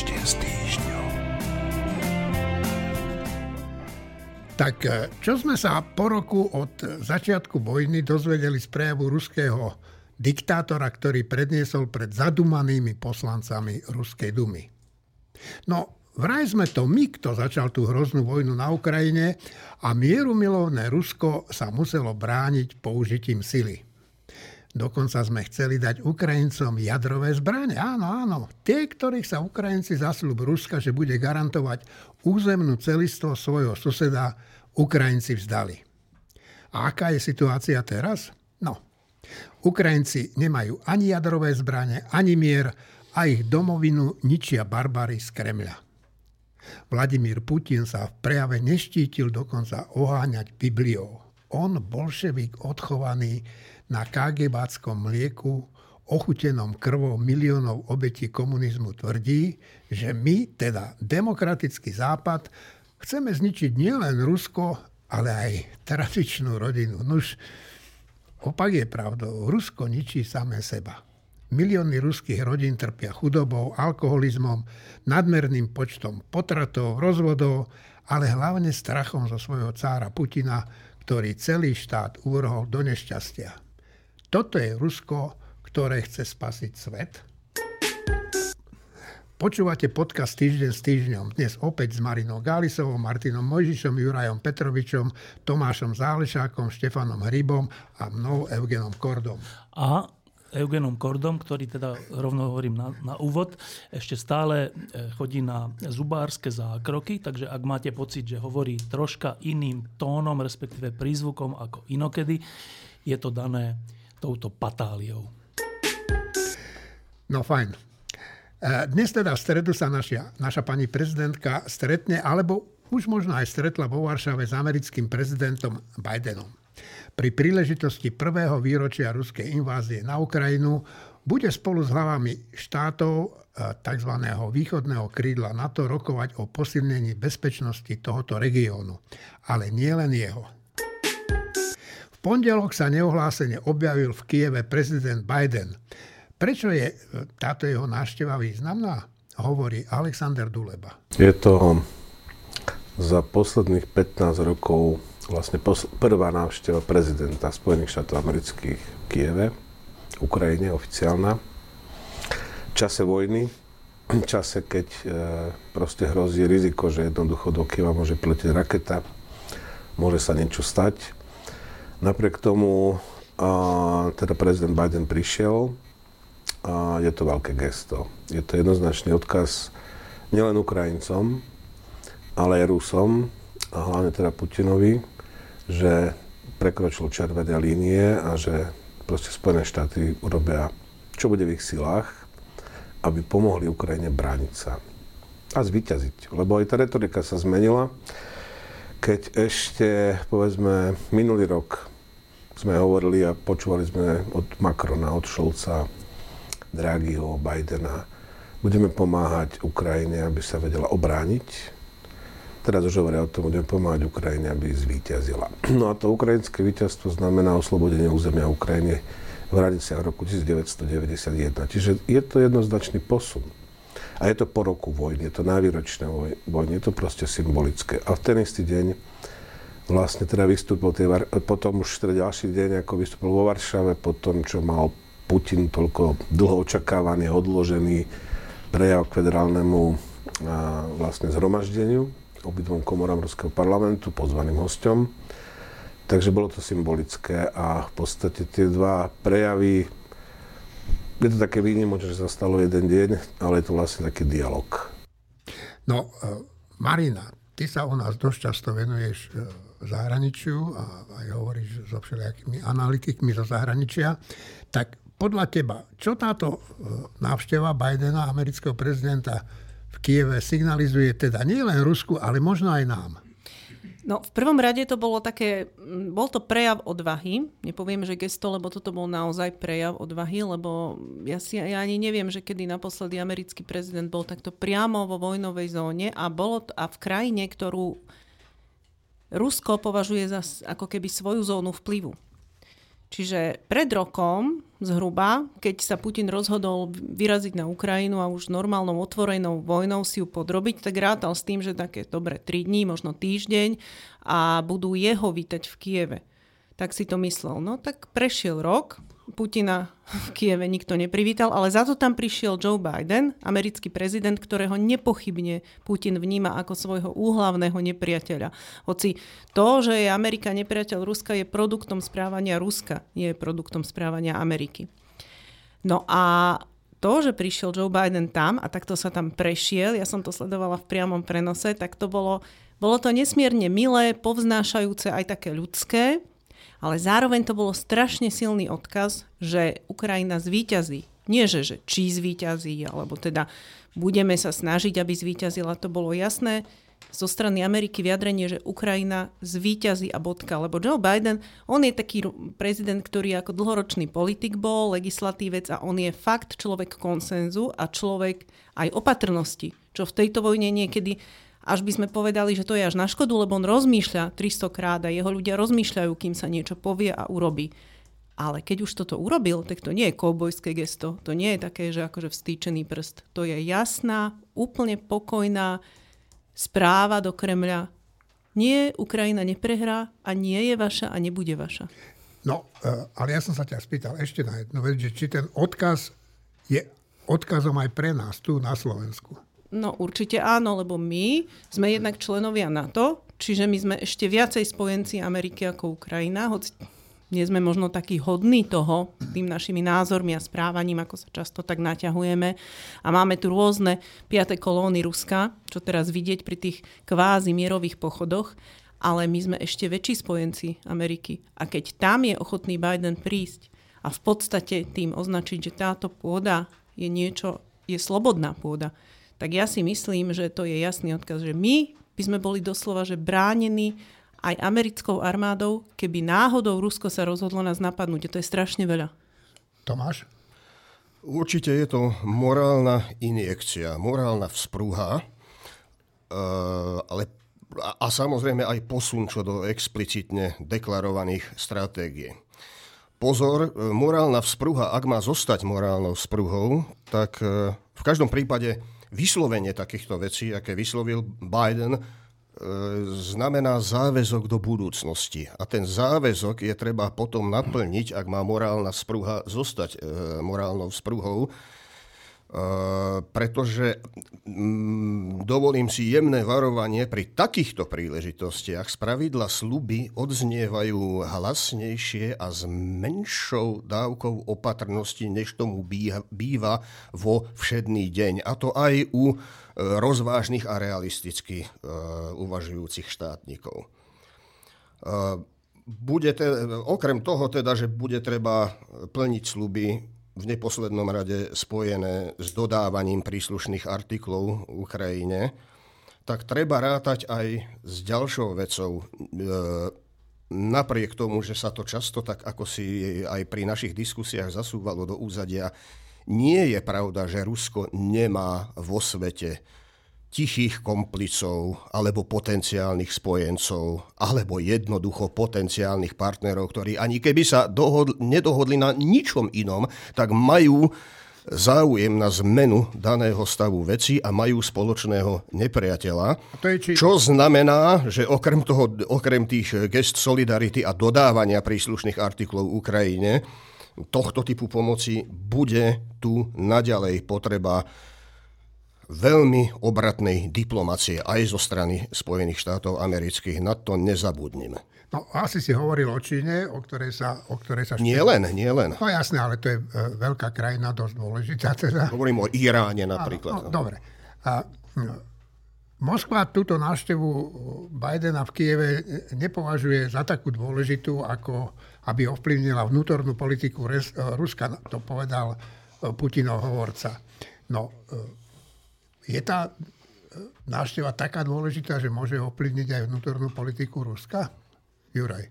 Týždeň s týždňom. Tak e, čo sme sa po roku od začiatku vojny dozvedeli z prejavu ruského diktátora, ktorý predniesol pred zadumanými poslancami Ruskej dumy? No, vraj sme to my, kto začal tú hroznú vojnu na Ukrajine a mierumilovné Rusko sa muselo brániť použitím sily. Dokonca sme chceli dať Ukrajincom jadrové zbranie. Áno, áno. Tie, ktorých sa Ukrajinci zasľub Ruska, že bude garantovať územnú celistvo svojho suseda, Ukrajinci vzdali. A aká je situácia teraz? No, Ukrajinci nemajú ani jadrové zbranie, ani mier a ich domovinu ničia barbary z Kremľa. Vladimír Putin sa v prejave neštítil dokonca oháňať Bibliou. On, bolševik odchovaný, na KGBáckom mlieku, ochutenom krvou miliónov obetí komunizmu tvrdí, že my, teda demokratický západ, chceme zničiť nielen Rusko, ale aj tradičnú rodinu. Nuž, opak je pravdou. Rusko ničí samé seba. Milióny ruských rodín trpia chudobou, alkoholizmom, nadmerným počtom potratov, rozvodov, ale hlavne strachom zo svojho cára Putina, ktorý celý štát uvrhol do nešťastia. Toto je Rusko, ktoré chce spasiť svet. Počúvate podcast Týždeň s týždňom. Dnes opäť s Marinou Gálisovou, Martinom Mojžišom, Jurajom Petrovičom, Tomášom Zálešákom, Štefanom Hrybom a mnou Eugenom Kordom. A Eugenom Kordom, ktorý teda rovno hovorím na, na úvod, ešte stále e, chodí na zubárske zákroky, takže ak máte pocit, že hovorí troška iným tónom, respektíve prízvukom ako inokedy, je to dané touto patáliou. No fajn. E, dnes teda v stredu sa naša, naša pani prezidentka stretne, alebo už možno aj stretla vo Varšave s americkým prezidentom Bidenom. Pri príležitosti prvého výročia ruskej invázie na Ukrajinu bude spolu s hlavami štátov e, tzv. východného krídla NATO rokovať o posilnení bezpečnosti tohoto regiónu. Ale nie len jeho pondelok sa neohlásene objavil v Kieve prezident Biden. Prečo je e, táto jeho návšteva významná? Hovorí Alexander Duleba. Je to za posledných 15 rokov vlastne prvá návšteva prezidenta Spojených štátov amerických v Kieve, Ukrajine oficiálna. V čase vojny, v čase, keď e, proste hrozí riziko, že jednoducho do Kieva môže pletieť raketa, môže sa niečo stať Napriek tomu a, teda prezident Biden prišiel a je to veľké gesto. Je to jednoznačný odkaz nielen Ukrajincom, ale aj Rusom a hlavne teda Putinovi, že prekročil červené línie a že proste Spojené štáty urobia, čo bude v ich silách, aby pomohli Ukrajine brániť sa a zvíťaziť. Lebo aj tá retorika sa zmenila, keď ešte, povedzme, minulý rok sme hovorili a počúvali sme od Macrona, od Šolca, Draghiho, Bidena. Budeme pomáhať Ukrajine, aby sa vedela obrániť. Teraz už hovoria o tom, budeme pomáhať Ukrajine, aby zvíťazila. No a to ukrajinské víťazstvo znamená oslobodenie územia Ukrajiny v hraniciach roku 1991. Čiže je to jednoznačný posun. A je to po roku vojny, je to najvýročné vojny, je to proste symbolické. A v ten istý deň vlastne teda vystúpil, tie, potom už teda ďalší deň, ako vystúpil vo Varšave, po tom, čo mal Putin toľko dlho očakávaný, odložený prejav k federálnemu a, vlastne zhromaždeniu, obidvom komorám Ruského parlamentu, pozvaným hosťom. Takže bolo to symbolické a v podstate tie dva prejavy, je to také výnimočné, že sa stalo jeden deň, ale je to vlastne taký dialog. No, e, Marina, ty sa u nás dosť často venuješ e, zahraničiu a aj hovoríš so všelijakými analytikmi zo zahraničia, tak podľa teba, čo táto e, návšteva Bidena, amerického prezidenta v Kieve signalizuje teda nie len Rusku, ale možno aj nám? No, v prvom rade to bolo také, bol to prejav odvahy. Nepoviem, že gesto, lebo toto bol naozaj prejav odvahy, lebo ja, si, ja ani neviem, že kedy naposledy americký prezident bol takto priamo vo vojnovej zóne a, bolo, a v krajine, ktorú Rusko považuje za ako keby svoju zónu vplyvu. Čiže pred rokom zhruba, keď sa Putin rozhodol vyraziť na Ukrajinu a už normálnou otvorenou vojnou si ju podrobiť, tak rátal s tým, že také dobre 3 dní, možno týždeň a budú jeho vítať v Kieve. Tak si to myslel. No tak prešiel rok, Putina v Kieve nikto neprivítal, ale za to tam prišiel Joe Biden, americký prezident, ktorého nepochybne Putin vníma ako svojho úhlavného nepriateľa. Hoci to, že je Amerika nepriateľ Ruska, je produktom správania Ruska, nie je produktom správania Ameriky. No a to, že prišiel Joe Biden tam a takto sa tam prešiel, ja som to sledovala v priamom prenose, tak to bolo, bolo to nesmierne milé, povznášajúce, aj také ľudské ale zároveň to bolo strašne silný odkaz, že Ukrajina zvíťazí. Nie, že, že či zvíťazí, alebo teda budeme sa snažiť, aby zvíťazila, to bolo jasné zo strany Ameriky vyjadrenie, že Ukrajina zvíťazí a bodka. Lebo Joe Biden, on je taký prezident, ktorý ako dlhoročný politik bol, legislatívec a on je fakt človek konsenzu a človek aj opatrnosti, čo v tejto vojne niekedy až by sme povedali, že to je až na škodu, lebo on rozmýšľa 300 krát a jeho ľudia rozmýšľajú, kým sa niečo povie a urobí. Ale keď už toto urobil, tak to nie je koubojské gesto, to nie je také, že akože vstýčený prst. To je jasná, úplne pokojná správa do Kremľa. Nie, Ukrajina neprehrá a nie je vaša a nebude vaša. No, eh, ale ja som sa ťa spýtal ešte na jednu že či ten odkaz je odkazom aj pre nás tu na Slovensku. No určite áno, lebo my sme jednak členovia NATO, čiže my sme ešte viacej spojenci Ameriky ako Ukrajina, hoci nie sme možno takí hodní toho, tým našimi názormi a správaním, ako sa často tak naťahujeme. A máme tu rôzne piaté kolóny Ruska, čo teraz vidieť pri tých kvázi mierových pochodoch, ale my sme ešte väčší spojenci Ameriky. A keď tam je ochotný Biden prísť a v podstate tým označiť, že táto pôda je niečo, je slobodná pôda, tak ja si myslím, že to je jasný odkaz, že my by sme boli doslova že bránení aj americkou armádou, keby náhodou Rusko sa rozhodlo nás napadnúť. To je strašne veľa. Tomáš? Určite je to morálna injekcia, morálna vzprúha, eh, ale a, samozrejme aj posun čo do explicitne deklarovaných stratégií. Pozor, eh, morálna vzpruha, ak má zostať morálnou vzpruhou, tak eh, v každom prípade vyslovenie takýchto vecí, aké vyslovil Biden, e, znamená záväzok do budúcnosti. A ten záväzok je treba potom naplniť, ak má morálna spruha zostať e, morálnou spruhou. Uh, pretože mm, dovolím si jemné varovanie, pri takýchto príležitostiach z pravidla sluby odznievajú hlasnejšie a s menšou dávkou opatrnosti, než tomu býva, vo všedný deň. A to aj u uh, rozvážnych a realisticky uh, uvažujúcich štátnikov. Bude te, okrem toho teda, že bude treba plniť sluby v neposlednom rade spojené s dodávaním príslušných artiklov Ukrajine, tak treba rátať aj s ďalšou vecou. E, napriek tomu, že sa to často tak ako si aj pri našich diskusiách zasúvalo do úzadia, nie je pravda, že Rusko nemá vo svete tichých komplicov alebo potenciálnych spojencov alebo jednoducho potenciálnych partnerov, ktorí ani keby sa dohodli, nedohodli na ničom inom, tak majú záujem na zmenu daného stavu veci a majú spoločného nepriateľa. Či... Čo znamená, že okrem, toho, okrem tých gest solidarity a dodávania príslušných artiklov Ukrajine, tohto typu pomoci bude tu naďalej potreba veľmi obratnej diplomacie aj zo strany Spojených štátov amerických. Na to nezabudnime. No, asi si hovoril o Číne, o ktorej sa... O ktorej sa nie len, nie len. No jasné, ale to je e, veľká krajina, dosť dôležitá. Teda. Hovorím o Iráne napríklad. No, no, dobre. A, no, Moskva túto návštevu Bidena v Kieve nepovažuje za takú dôležitú, ako aby ovplyvnila vnútornú politiku Ruska, to povedal e, Putinov hovorca. No, e, je tá e, návšteva taká dôležitá, že môže ovplyvniť aj vnútornú politiku Ruska? Juraj.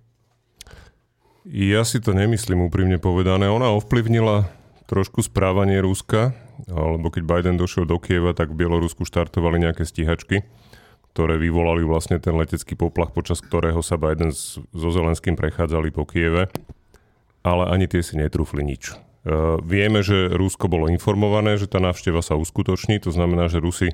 Ja si to nemyslím úprimne povedané. Ona ovplyvnila trošku správanie Ruska, alebo keď Biden došiel do Kieva, tak v Bielorusku štartovali nejaké stíhačky, ktoré vyvolali vlastne ten letecký poplach, počas ktorého sa Biden so Zelenským prechádzali po Kieve. ale ani tie si netrúfli nič. Uh, vieme, že Rusko bolo informované, že tá návšteva sa uskutoční, to znamená, že Rusi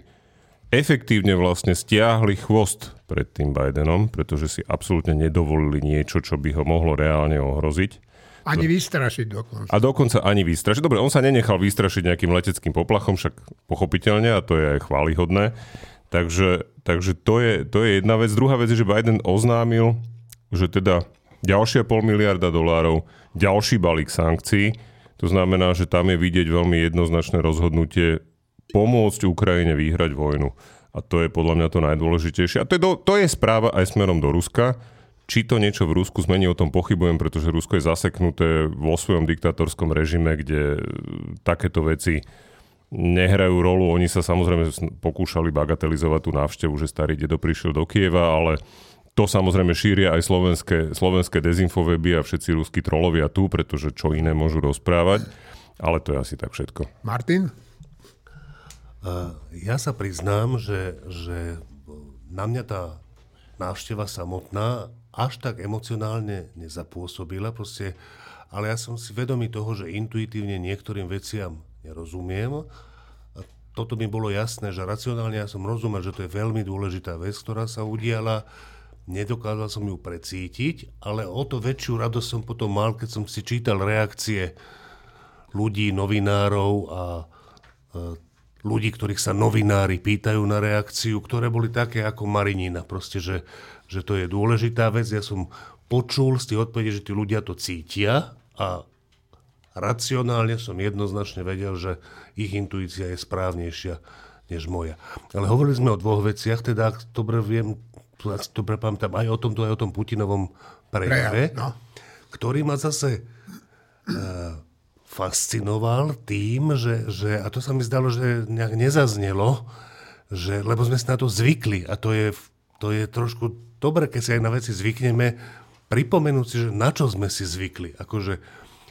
efektívne vlastne stiahli chvost pred tým Bidenom, pretože si absolútne nedovolili niečo, čo by ho mohlo reálne ohroziť. Ani vystrašiť dokonca. A dokonca ani vystrašiť. Dobre, on sa nenechal vystrašiť nejakým leteckým poplachom, však pochopiteľne, a to je aj chválihodné. Takže, takže to, je, to je jedna vec. Druhá vec je, že Biden oznámil, že teda ďalšia pol miliarda dolárov, ďalší balík sankcií, to znamená, že tam je vidieť veľmi jednoznačné rozhodnutie pomôcť Ukrajine vyhrať vojnu. A to je podľa mňa to najdôležitejšie. A to je, do, to je správa aj smerom do Ruska. Či to niečo v Rusku zmení, o tom pochybujem, pretože Rusko je zaseknuté vo svojom diktatorskom režime, kde takéto veci nehrajú rolu. Oni sa samozrejme pokúšali bagatelizovať tú návštevu, že starý dedo prišiel do Kieva, ale to samozrejme šíria aj slovenské, slovenské dezinfoveby a všetci ruskí trolovia tu, pretože čo iné môžu rozprávať. Ale to je asi tak všetko. Martin? Ja sa priznám, že, že na mňa tá návšteva samotná až tak emocionálne nezapôsobila, proste, ale ja som si vedomý toho, že intuitívne niektorým veciam nerozumiem. A toto mi bolo jasné, že racionálne ja som rozumel, že to je veľmi dôležitá vec, ktorá sa udiala. Nedokázal som ju precítiť, ale o to väčšiu radosť som potom mal, keď som si čítal reakcie ľudí, novinárov a ľudí, ktorých sa novinári pýtajú na reakciu, ktoré boli také ako Marinina. Proste, že, že to je dôležitá vec. Ja som počul z tých odpovedí, že tí ľudia to cítia a racionálne som jednoznačne vedel, že ich intuícia je správnejšia než moja. Ale hovorili sme o dvoch veciach, teda ak dobre viem, ak dobre pamätám, aj o tomto, aj o tom Putinovom prejave, Prejav, no. ktorý ma zase uh, fascinoval tým, že, že, a to sa mi zdalo, že nejak nezaznelo, že, lebo sme si na to zvykli a to je, to je trošku dobre, keď si aj na veci zvykneme, pripomenúť si, že na čo sme si zvykli. Akože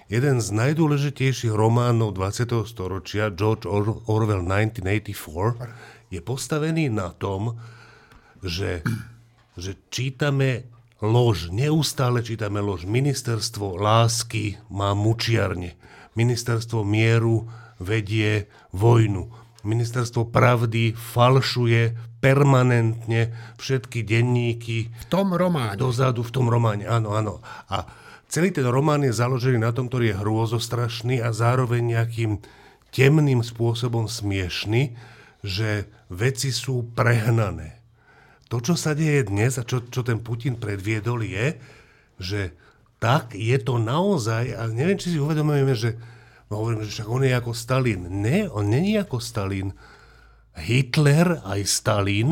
jeden z najdôležitejších románov 20. storočia, George Orwell 1984, je postavený na tom, že, že čítame lož, neustále čítame lož. Ministerstvo lásky má mučiarne ministerstvo mieru vedie vojnu. Ministerstvo pravdy falšuje permanentne všetky denníky. V tom románe. Dozadu v tom románe, áno, áno. A celý ten román je založený na tom, ktorý je hrôzostrašný a zároveň nejakým temným spôsobom smiešný, že veci sú prehnané. To, čo sa deje dnes a čo, čo ten Putin predviedol je, že tak je to naozaj, a neviem, či si uvedomujeme, že no hovorím, že však on je ako Stalin. Ne, on není ako Stalin. Hitler aj Stalin,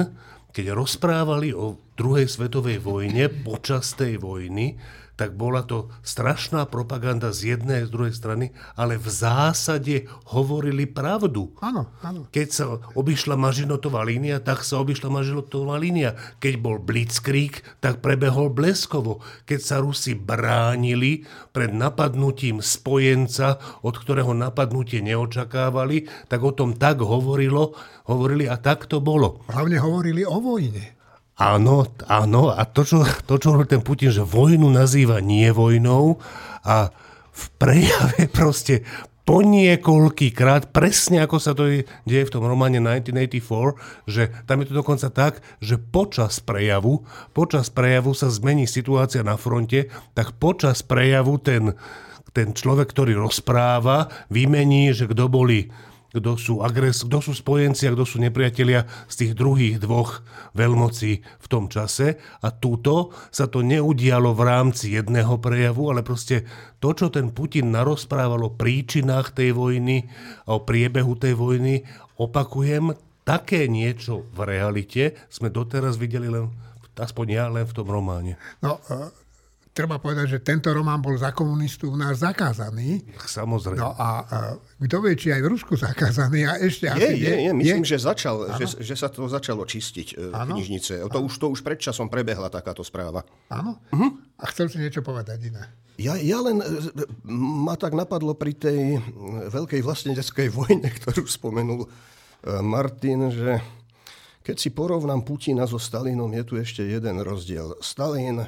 keď rozprávali o druhej svetovej vojne, počas tej vojny, tak bola to strašná propaganda z jednej a z druhej strany, ale v zásade hovorili pravdu. Áno, áno. Keď sa obišla Mažinotová línia, tak sa obišla Mažinotová línia. Keď bol Blitzkrieg, tak prebehol bleskovo. Keď sa Rusi bránili pred napadnutím spojenca, od ktorého napadnutie neočakávali, tak o tom tak hovorilo, hovorili a tak to bolo. Hlavne hovorili o vojne. Áno, áno. A to, čo, to, čo hovorí ten Putin, že vojnu nazýva nie vojnou a v prejave proste po niekoľkýkrát, presne ako sa to deje v tom románe 1984, že tam je to dokonca tak, že počas prejavu, počas prejavu sa zmení situácia na fronte, tak počas prejavu ten, ten človek, ktorý rozpráva, vymení, že kto boli kto sú, agres, kto sú spojenci a kto sú nepriatelia z tých druhých dvoch veľmocí v tom čase. A túto sa to neudialo v rámci jedného prejavu, ale proste to, čo ten Putin narozprával o príčinách tej vojny a o priebehu tej vojny, opakujem, také niečo v realite sme doteraz videli len aspoň ja len v tom románe. No, treba povedať, že tento román bol za komunistu u nás zakázaný. Samozrejme. No a, a kto vie, či aj v Rusku zakázaný a ešte je, asi je. Je, myslím, je. Že, začal, že, že sa to začalo čistiť ano? v knižnice. To už, to už predčasom prebehla takáto správa. Áno? Uh-huh. A chcel si niečo povedať iné? Ja, ja len, e, ma tak napadlo pri tej veľkej vlasteneckej vojne, ktorú spomenul e, Martin, že keď si porovnám Putina so Stalinom, je tu ešte jeden rozdiel. Stalin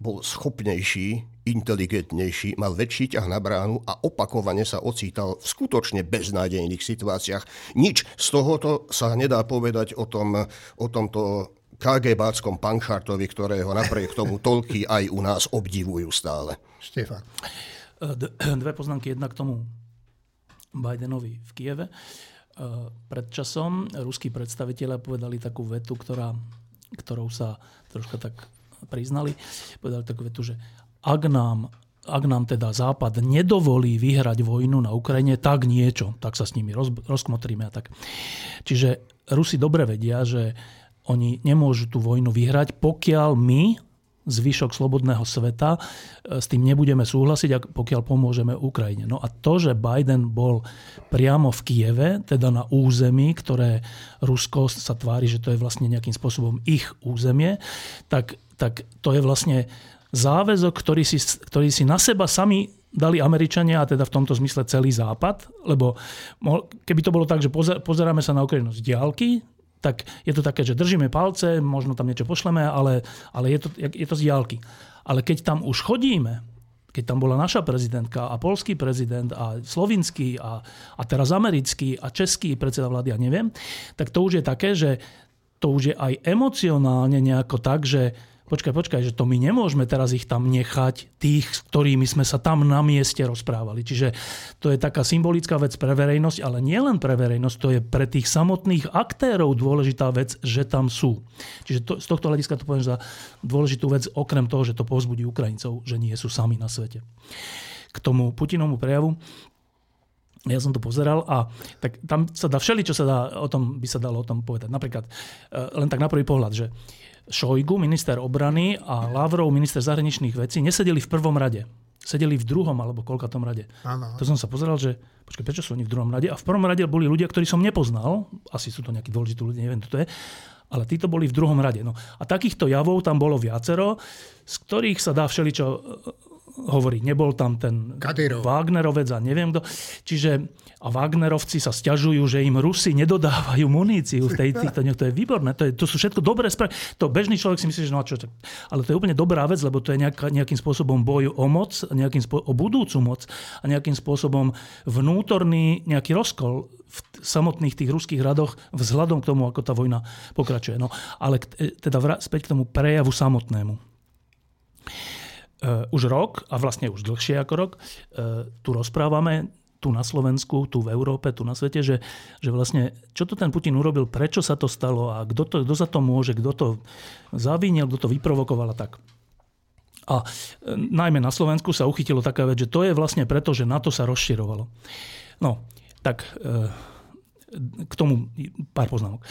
bol schopnejší inteligentnejší, mal väčší ťah na bránu a opakovane sa ocítal v skutočne beznádejných situáciách. Nič z tohoto sa nedá povedať o, tom, o tomto KGBáckom panchartovi, ktorého napriek tomu toľky aj u nás obdivujú stále. Štefan. Dve poznámky. Jedna k tomu Bidenovi v Kieve. Pred časom ruskí predstavitelia povedali takú vetu, ktorá, ktorou sa troška tak priznali. Povedali takú vetu, že ak nám ak nám teda Západ nedovolí vyhrať vojnu na Ukrajine, tak niečo, tak sa s nimi roz, rozkmotríme a tak. Čiže Rusi dobre vedia, že oni nemôžu tú vojnu vyhrať, pokiaľ my, zvyšok slobodného sveta, e, s tým nebudeme súhlasiť, pokiaľ pomôžeme Ukrajine. No a to, že Biden bol priamo v Kieve, teda na území, ktoré Rusko sa tvári, že to je vlastne nejakým spôsobom ich územie, tak, tak to je vlastne záväzok, ktorý si, ktorý si na seba sami dali Američania, a teda v tomto zmysle celý Západ, lebo keby to bolo tak, že pozeráme sa na Ukrajinu z diálky, tak je to také, že držíme palce, možno tam niečo pošleme, ale, ale je, to, je to z diálky. Ale keď tam už chodíme, keď tam bola naša prezidentka a polský prezident a slovinský a, a teraz americký a český predseda vlády, ja neviem, tak to už je také, že to už je aj emocionálne nejako tak, že počkaj, počkaj, že to my nemôžeme teraz ich tam nechať, tých, s ktorými sme sa tam na mieste rozprávali. Čiže to je taká symbolická vec pre verejnosť, ale nie len pre verejnosť, to je pre tých samotných aktérov dôležitá vec, že tam sú. Čiže to, z tohto hľadiska to poviem za dôležitú vec, okrem toho, že to povzbudí Ukrajincov, že nie sú sami na svete. K tomu Putinovmu prejavu, ja som to pozeral a tak tam sa dá všeli, čo sa dá, o tom by sa dalo o tom povedať. Napríklad, e, len tak na prvý pohľad, že Šojgu, minister obrany a Lavrov, minister zahraničných vecí, nesedeli v prvom rade. Sedeli v druhom alebo tom rade. Ano. To som sa pozeral, že počkaj, prečo sú oni v druhom rade? A v prvom rade boli ľudia, ktorí som nepoznal. Asi sú to nejakí dôležití ľudia, neviem, kto to je. Ale títo boli v druhom rade. No. A takýchto javov tam bolo viacero, z ktorých sa dá všeličo hovorí, nebol tam ten Kadyrov. Wagnerovec a neviem kto. Čiže a Wagnerovci sa stiažujú, že im Rusi nedodávajú muníciu v tej, týchto dňoch. To je výborné. To, je, to sú všetko dobré správy. To bežný človek si myslí, že no a čo, ale to je úplne dobrá vec, lebo to je nejaká, nejakým spôsobom boj o moc, nejakým spô- o budúcu moc a nejakým spôsobom vnútorný nejaký rozkol v samotných tých ruských radoch vzhľadom k tomu, ako tá vojna pokračuje. No, ale teda späť k tomu prejavu samotnému. Uh, už rok, a vlastne už dlhšie ako rok, uh, tu rozprávame tu na Slovensku, tu v Európe, tu na svete, že, že vlastne čo to ten Putin urobil, prečo sa to stalo a kto, to, kto za to môže, kto to zavinil, kto to vyprovokoval a tak. A e, najmä na Slovensku sa uchytilo taká vec, že to je vlastne preto, že NATO sa rozširovalo. No, tak k tomu pár poznámok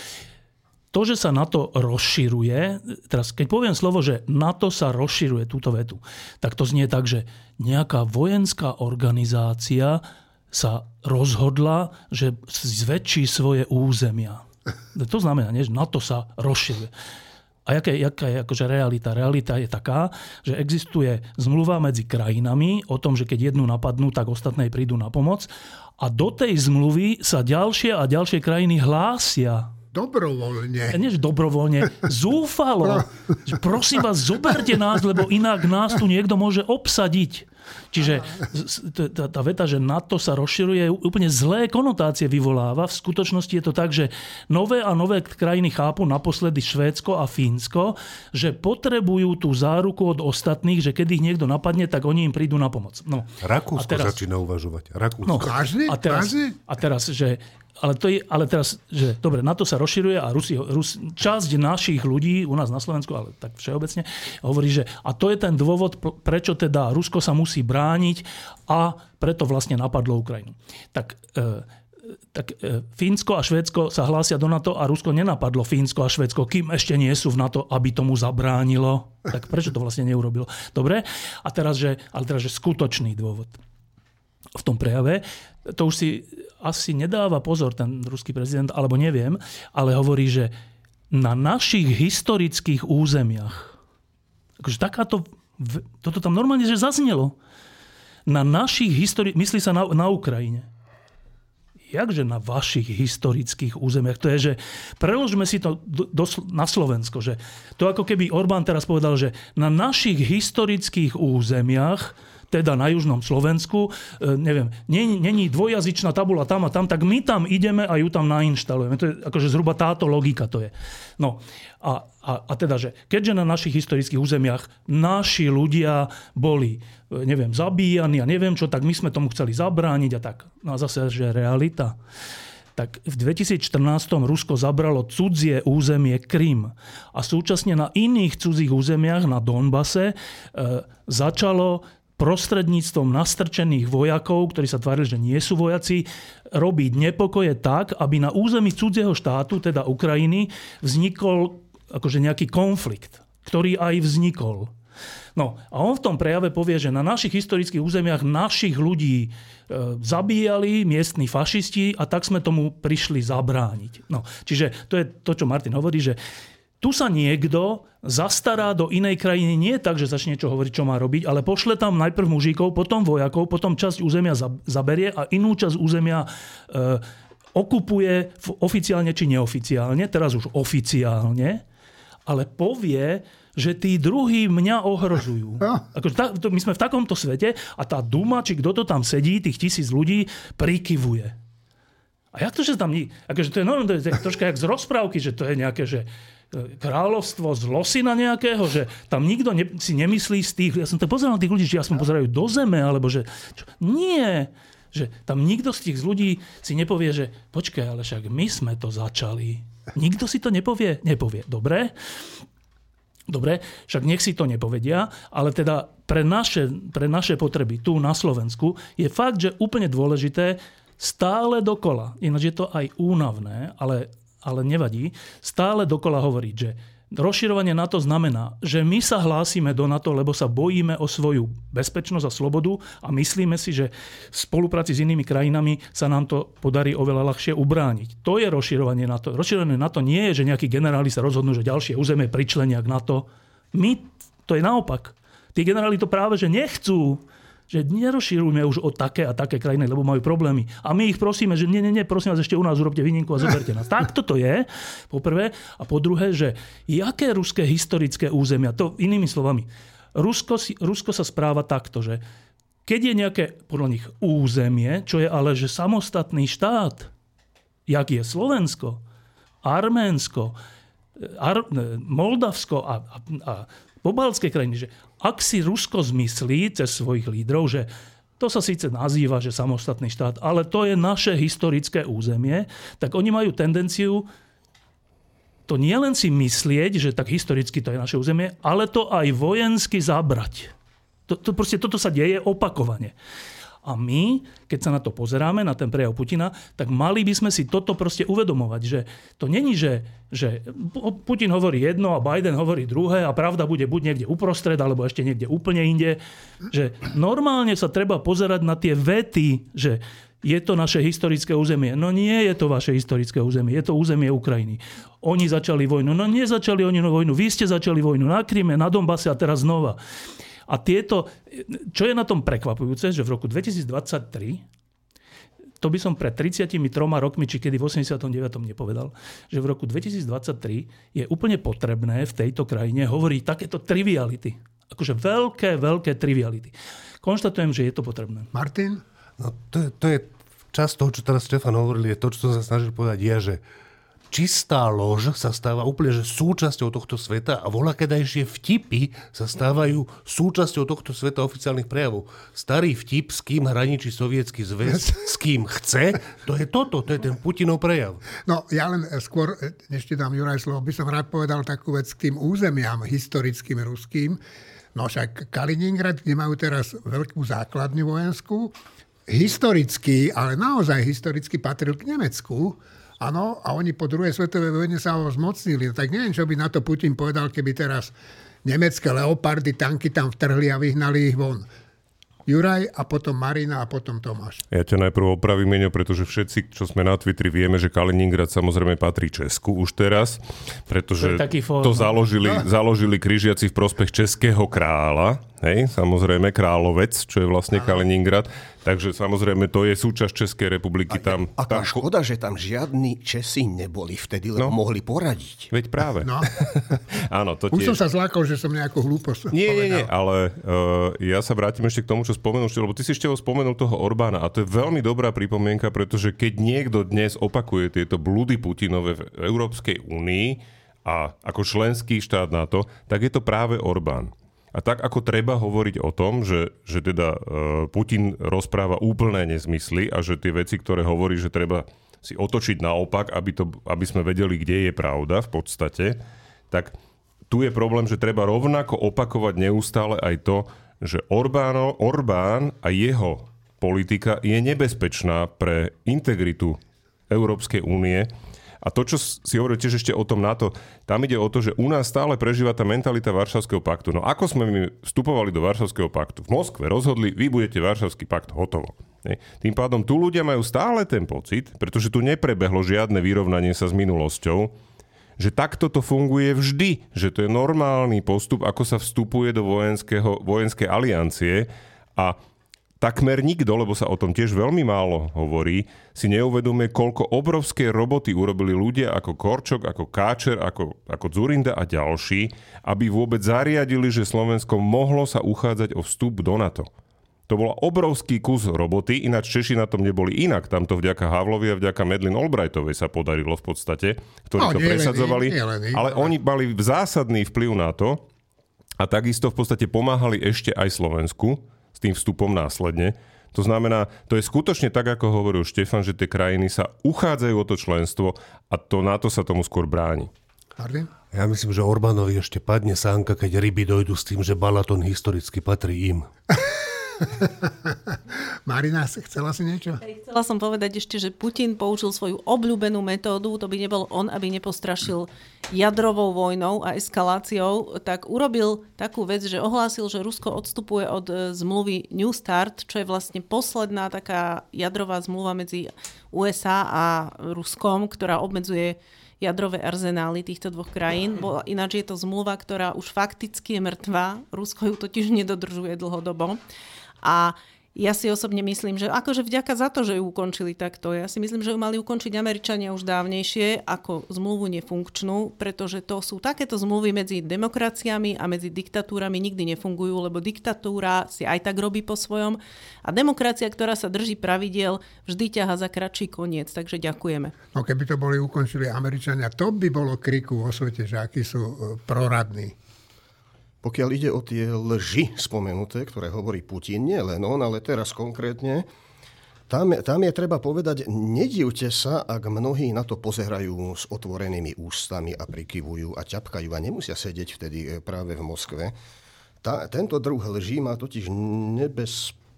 to, že sa NATO rozširuje, teraz keď poviem slovo, že NATO sa rozširuje túto vetu, tak to znie tak, že nejaká vojenská organizácia sa rozhodla, že zväčší svoje územia. To znamená, že NATO sa rozširuje. A jaká, jaká je akože realita? Realita je taká, že existuje zmluva medzi krajinami o tom, že keď jednu napadnú, tak ostatné prídu na pomoc. A do tej zmluvy sa ďalšie a ďalšie krajiny hlásia Dobrovoľne. Nie, že dobrovoľne, zúfalo. Že prosím vás, zoberte nás, lebo inak nás tu niekto môže obsadiť. Čiže tá, tá veta, že NATO sa rozširuje, úplne zlé konotácie vyvoláva. V skutočnosti je to tak, že nové a nové krajiny chápu, naposledy Švédsko a Fínsko, že potrebujú tú záruku od ostatných, že keď ich niekto napadne, tak oni im prídu na pomoc. No. Rakúsko teraz, začína uvažovať. Rakúsko. No, a teraz, a teraz, že ale, to je, ale teraz, že dobre, NATO sa rozširuje a Rusi, Rus, časť našich ľudí u nás na Slovensku, ale tak všeobecne, hovorí, že a to je ten dôvod, prečo teda Rusko sa musí brániť a preto vlastne napadlo Ukrajinu. Tak, e, tak e, Fínsko a Švédsko sa hlásia do NATO a Rusko nenapadlo Fínsko a Švédsko, kým ešte nie sú v NATO, aby tomu zabránilo. Tak prečo to vlastne neurobilo? Dobre, a teraz, že, ale teraz, že skutočný dôvod v tom prejave, to už si asi nedáva pozor ten ruský prezident, alebo neviem, ale hovorí, že na našich historických územiach, akože takáto, toto tam normálne že zaznelo, na našich histori- myslí sa na, na Ukrajine. jakže na vašich historických územiach? To je, že preložme si to do, do, na Slovensko, že to ako keby Orbán teraz povedal, že na našich historických územiach teda na južnom Slovensku, e, neviem, není dvojazyčná tabula tam a tam, tak my tam ideme a ju tam nainštalujeme. To je akože zhruba táto logika to je. No a, a, a teda, že keďže na našich historických územiach naši ľudia boli, e, neviem, zabíjani a neviem čo, tak my sme tomu chceli zabrániť a tak. No a zase, že realita tak v 2014 Rusko zabralo cudzie územie Krym a súčasne na iných cudzích územiach na Donbase e, začalo prostredníctvom nastrčených vojakov, ktorí sa tvárili, že nie sú vojaci, robiť nepokoje tak, aby na území cudzieho štátu, teda Ukrajiny, vznikol akože nejaký konflikt, ktorý aj vznikol. No a on v tom prejave povie, že na našich historických územiach našich ľudí e, zabíjali miestni fašisti a tak sme tomu prišli zabrániť. No, čiže to je to, čo Martin hovorí, že tu sa niekto zastará do inej krajiny nie tak, že začne niečo hovoriť, čo má robiť, ale pošle tam najprv mužíkov, potom vojakov, potom časť územia zaberie a inú časť územia e, okupuje oficiálne či neoficiálne, teraz už oficiálne, ale povie, že tí druhí mňa ohrožujú. Akože ta, to, my sme v takomto svete a tá Duma, či kto to tam sedí, tých tisíc ľudí, prikyvuje. A jak to, že tam... Akože to je, no, to je troška jak z rozprávky, že to je nejaké, že kráľovstvo z losina nejakého, že tam nikto ne, si nemyslí z tých, ja som to pozeral tých ľudí, že som pozerajú do zeme, alebo že čo, nie, že tam nikto z tých ľudí si nepovie, že počkaj, ale však my sme to začali. Nikto si to nepovie? Nepovie. Dobre. Dobre, však nech si to nepovedia, ale teda pre naše, pre naše potreby tu na Slovensku je fakt, že úplne dôležité stále dokola, ináč je to aj únavné, ale ale nevadí, stále dokola hovoriť, že rozširovanie NATO znamená, že my sa hlásime do NATO, lebo sa bojíme o svoju bezpečnosť a slobodu a myslíme si, že v spolupráci s inými krajinami sa nám to podarí oveľa ľahšie ubrániť. To je rozširovanie NATO. Rozširovanie NATO nie je, že nejakí generáli sa rozhodnú, že ďalšie územie pričlenia k NATO. My, to je naopak. Tí generáli to práve, že nechcú že nerozširujme už o také a také krajiny, lebo majú problémy. A my ich prosíme, že nie, nie, nie, prosím vás, ešte u nás urobte výnimku a zoberte nás. Tak toto je, po prvé. A po druhé, že jaké ruské historické územia, to inými slovami, Rusko, si, Rusko sa správa takto, že keď je nejaké podľa nich územie, čo je ale že samostatný štát, jak je Slovensko, Arménsko, Ar- Moldavsko a, a, a pobaltské krajiny, že ak si Rusko zmyslí cez svojich lídrov, že to sa síce nazýva, že samostatný štát, ale to je naše historické územie, tak oni majú tendenciu to nielen si myslieť, že tak historicky to je naše územie, ale to aj vojensky zabrať. To, to, proste toto sa deje opakovane. A my, keď sa na to pozeráme, na ten prejav Putina, tak mali by sme si toto proste uvedomovať, že to není, že, že Putin hovorí jedno a Biden hovorí druhé a pravda bude buď niekde uprostred, alebo ešte niekde úplne inde. Že normálne sa treba pozerať na tie vety, že je to naše historické územie. No nie je to vaše historické územie, je to územie Ukrajiny. Oni začali vojnu. No nezačali oni vojnu, vy ste začali vojnu na Kryme, na Donbase a teraz znova. A tieto, čo je na tom prekvapujúce, že v roku 2023 to by som pred 33 rokmi, či kedy v 89. nepovedal, že v roku 2023 je úplne potrebné v tejto krajine hovoriť takéto triviality. Akože veľké, veľké triviality. Konštatujem, že je to potrebné. Martin? No, to, to je časť toho, čo teraz Štefan hovoril, je to, čo som sa snažil povedať, je, že čistá lož sa stáva úplne že súčasťou tohto sveta a voľakedajšie vtipy sa stávajú súčasťou tohto sveta oficiálnych prejavov. Starý vtip, s kým hraničí sovietský zväz, s kým chce, to je toto, to je ten Putinov prejav. No ja len skôr, než ti dám Juraj slovo, by som rád povedal takú vec k tým územiam historickým ruským. No však Kaliningrad, kde majú teraz veľkú základňu vojenskú, historicky, ale naozaj historicky patril k Nemecku Áno, a oni po druhej svetovej vojne sa ho zmocnili. Tak neviem, čo by na to Putin povedal, keby teraz nemecké leopardy, tanky tam vtrhli a vyhnali ich von. Juraj a potom Marina a potom Tomáš. Ja ťa najprv opravím, Meňo, pretože všetci, čo sme na Twitteri, vieme, že Kaliningrad samozrejme patrí Česku už teraz, pretože to, to založili, no. založili križiaci v prospech českého kráľa, hej, samozrejme Královec, čo je vlastne Kaliningrad, takže samozrejme to je súčasť Českej republiky. Tam, Aká tam, škoda, že tam žiadni Česi neboli vtedy, lebo No. mohli poradiť. Veď práve. No, Áno, to už tiež. som sa zlákol, že som nejakú hlúposť Nie, nie, nie, povedal. ale uh, ja sa vrátim ešte k tomu, čo spomenul, lebo ty si ešte spomenul toho Orbána a to je veľmi dobrá pripomienka, pretože keď niekto dnes opakuje tieto blúdy Putinové v Európskej únii a ako členský štát NATO, tak je to práve Orbán. A tak ako treba hovoriť o tom, že, že teda uh, Putin rozpráva úplné nezmysly a že tie veci, ktoré hovorí, že treba si otočiť naopak, aby, to, aby sme vedeli, kde je pravda v podstate, tak tu je problém, že treba rovnako opakovať neustále aj to, že Orbáno, Orbán a jeho politika je nebezpečná pre integritu Európskej únie. A to, čo si hovoril tiež ešte o tom NATO, tam ide o to, že u nás stále prežíva tá mentalita Varšavského paktu. No ako sme my vstupovali do Varšavského paktu? V Moskve rozhodli, vy budete Varšavský pakt, hotovo. Tým pádom tu ľudia majú stále ten pocit, pretože tu neprebehlo žiadne vyrovnanie sa s minulosťou, že takto to funguje vždy, že to je normálny postup, ako sa vstupuje do vojenského, vojenskej aliancie a takmer nikto, lebo sa o tom tiež veľmi málo hovorí, si neuvedomuje, koľko obrovské roboty urobili ľudia ako Korčok, ako Káčer, ako, ako Zurinda a ďalší, aby vôbec zariadili, že Slovensko mohlo sa uchádzať o vstup do NATO. To bol obrovský kus roboty, ináč Češi na tom neboli inak. Tam to vďaka Havlovi a vďaka Medlin Albrightovej sa podarilo v podstate, ktorí No, to nie presadzovali. nie len ich, ale oni mali zásadný vplyv na to a takisto v podstate pomáhali ešte aj Slovensku tým vstupom následne. To znamená, to je skutočne tak, ako hovoril Štefan, že tie krajiny sa uchádzajú o to členstvo a to NATO sa tomu skôr bráni. Martin? Ja myslím, že Orbánovi ešte padne sánka, keď ryby dojdu s tým, že Balaton historicky patrí im. Marina, chcela si niečo? Chcela som povedať ešte, že Putin použil svoju obľúbenú metódu, to by nebol on, aby nepostrašil jadrovou vojnou a eskaláciou, tak urobil takú vec, že ohlásil, že Rusko odstupuje od e, zmluvy New Start, čo je vlastne posledná taká jadrová zmluva medzi USA a Ruskom, ktorá obmedzuje jadrové arzenály týchto dvoch krajín. Bo ináč je to zmluva, ktorá už fakticky je mŕtva. Rusko ju totiž nedodržuje dlhodobo. A ja si osobne myslím, že akože vďaka za to, že ju ukončili takto. Ja si myslím, že ju mali ukončiť Američania už dávnejšie ako zmluvu nefunkčnú, pretože to sú takéto zmluvy medzi demokraciami a medzi diktatúrami nikdy nefungujú, lebo diktatúra si aj tak robí po svojom a demokracia, ktorá sa drží pravidiel, vždy ťaha za kratší koniec. Takže ďakujeme. No keby to boli ukončili Američania, to by bolo kriku vo svete, že akí sú e, proradní. Pokiaľ ide o tie lži spomenuté, ktoré hovorí Putin, nie len on, ale teraz konkrétne, tam, tam je treba povedať, nedivte sa, ak mnohí na to pozerajú s otvorenými ústami a prikyvujú a ťapkajú a nemusia sedieť vtedy e, práve v Moskve. Tá, tento druh lží má totiž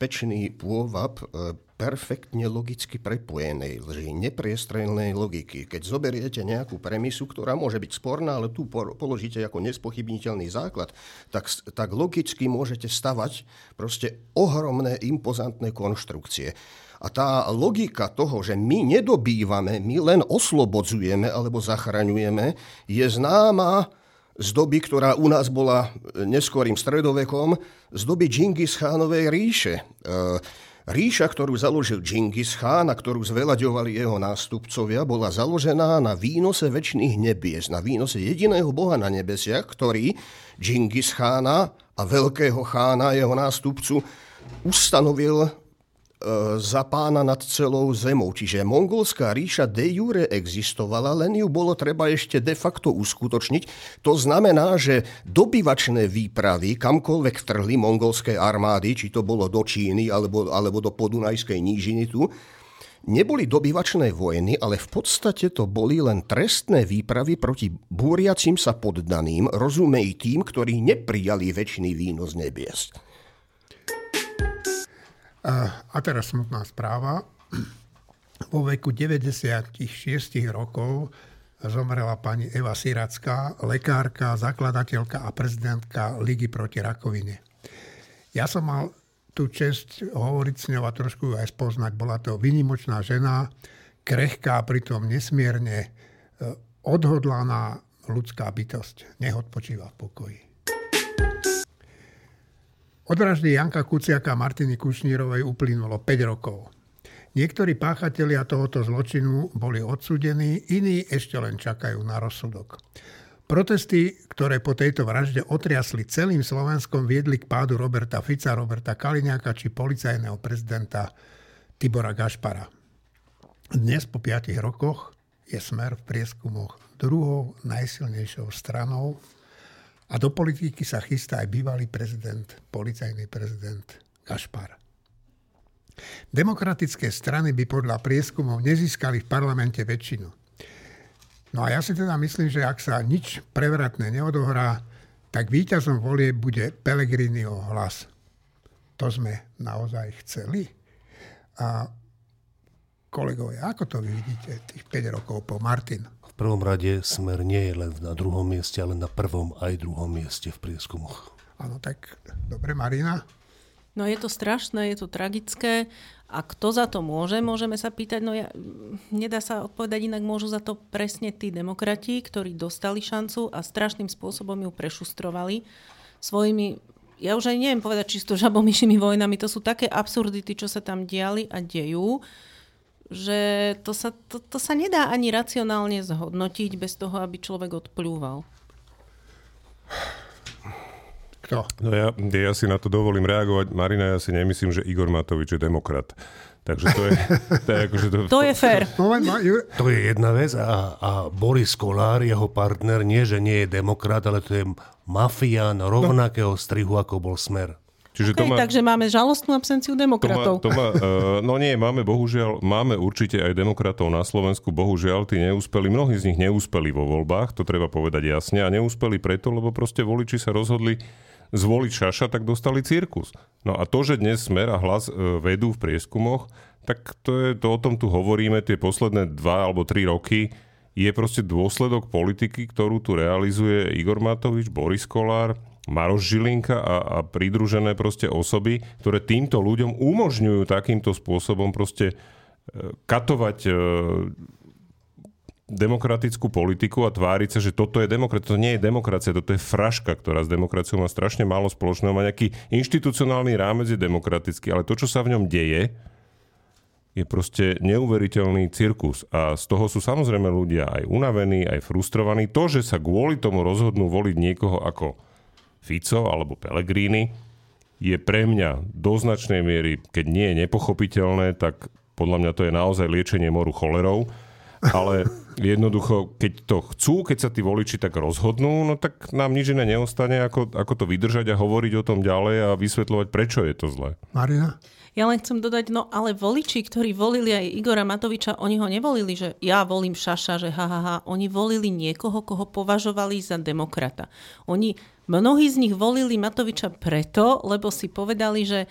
nebezpečný pôvab e, perfektne logicky prepojenej lži, nepriestrelnej logiky. Keď zoberiete nejakú premisu, ktorá môže byť sporná, ale tu položíte ako nespochybniteľný základ, tak, tak logicky môžete stavať proste ohromné, impozantné konštrukcie. A tá logika toho, že my nedobývame, my len oslobodzujeme alebo zachraňujeme, je známa z doby, ktorá u nás bola neskorým stredovekom, z doby Džingis Chánovej ríše. E, Ríša, ktorú založil Džingis Chán a ktorú zveľaďovali jeho nástupcovia, bola založená na výnose väčšných nebies, na výnose jediného boha na nebesiach, ktorý Džingis Chána a veľkého chána, jeho nástupcu, ustanovil e, za pána nad celou zemou. Čiže mongolská ríša de jure existovala, len ju bolo treba ešte de facto uskutočniť. To znamená, že dobyvačné výpravy kamkoľvek vtrhli mongolské armády, či to bolo do Číny alebo, alebo do Podunajskej nížiny tu, neboli dobyvačné vojny, ale v podstate to boli len trestné výpravy proti búriacim sa poddaným, rozumej tým, ktorí neprijali väčší výnos nebies. A teraz smutná správa. Vo veku 96 rokov zomrela pani Eva Siracká, lekárka, zakladateľka a prezidentka Ligy proti rakovine. Ja som mal tú čest hovoriť s ňou a trošku ju aj spoznať. Bola to vynimočná žena, krehká, pritom nesmierne e, odhodlaná ľudská bytosť. Nech odpočíva v pokoji. Od vraždy Janka Kuciaka a Martiny Kušnírovej uplynulo 5 rokov. Niektorí páchatelia tohoto zločinu boli odsudení, iní ešte len čakajú na rozsudok. Protesty, ktoré po tejto vražde otriasli celým Slovenskom, viedli k pádu Roberta Fica, Roberta Kaliňáka či policajného prezidenta Tibora Gašpara. Dnes po 5 rokoch je smer v prieskumoch druhou najsilnejšou stranou a do politiky sa chystá aj bývalý prezident, policajný prezident Gašpar. Demokratické strany by podľa prieskumov nezískali v parlamente väčšinu. No a ja si teda myslím, že ak sa nič prevratné neodohrá, tak víťazom volie bude Pelegriniho hlas. To sme naozaj chceli. A kolegovia, ako to vy vidíte tých 5 rokov po Martin? Prvom rade smer nie je len na druhom mieste, ale na prvom aj druhom mieste v prieskumoch. Áno, tak dobre, Marina? No je to strašné, je to tragické. A kto za to môže, môžeme sa pýtať. No ja, nedá sa odpovedať inak, môžu za to presne tí demokrati, ktorí dostali šancu a strašným spôsobom ju prešustrovali svojimi, ja už aj neviem povedať čisto žabomyšimi vojnami, to sú také absurdity, čo sa tam diali a dejú, že to sa, to, to sa nedá ani racionálne zhodnotiť bez toho, aby človek odplúval. Kto? No ja, ja si na to dovolím reagovať. Marina, ja si nemyslím, že Igor Matovič je demokrat. Takže to je... To je, akože to, To je fér. Moment, ma, Ju- To je jedna vec a, a Boris Kolár, jeho partner, nie že nie je demokrat, ale to je mafián rovnakého strihu, ako bol Smer. Čiže Okay, takže máme žalostnú absenciu To má, demokratov. to má, uh, no nie, máme bohužiaľ, máme určite aj demokratov na Slovensku, bohužiaľ, tí neúspeli, mnohí z nich neúspeli vo voľbách, to treba povedať jasne, a neúspeli preto, lebo proste voliči sa rozhodli zvoliť Šaša, tak dostali cirkus. No a to, že dnes Smer a hlas uh, vedú v prieskumoch, tak to, je, to o tom tu hovoríme tie posledné dva alebo tri roky, je proste dôsledok politiky, ktorú tu realizuje Igor Matovič, Boris Kolár, Maroš Žilinka a, a pridružené proste osoby, ktoré týmto ľuďom umožňujú takýmto spôsobom proste e, katovať e, demokratickú politiku a tváriť sa, že toto je demokracia. To nie je demokracia, toto je fraška, ktorá s demokraciou má strašne málo spoločného. Má nejaký inštitucionálny rámec je demokratický, ale to, čo sa v ňom deje, je proste neuveriteľný cirkus. A z toho sú samozrejme ľudia aj unavení, aj frustrovaní. To, že sa kvôli tomu rozhodnú voliť niekoho ako Fico alebo Pellegrini, je pre mňa do značnej miery, keď nie je nepochopiteľné, tak podľa mňa to je naozaj liečenie moru cholerou. Ale jednoducho, keď to chcú, keď sa tí voliči tak rozhodnú, no tak nám nič iné neostane, ako, ako to vydržať a hovoriť o tom ďalej a vysvetľovať, prečo je to zlé. Marina? Ja len chcem dodať, no ale voliči, ktorí volili aj Igora Matoviča, oni ho nevolili, že ja volím Šaša, že ha, ha, ha. Oni volili niekoho, koho považovali za demokrata. Oni, mnohí z nich volili Matoviča preto, lebo si povedali, že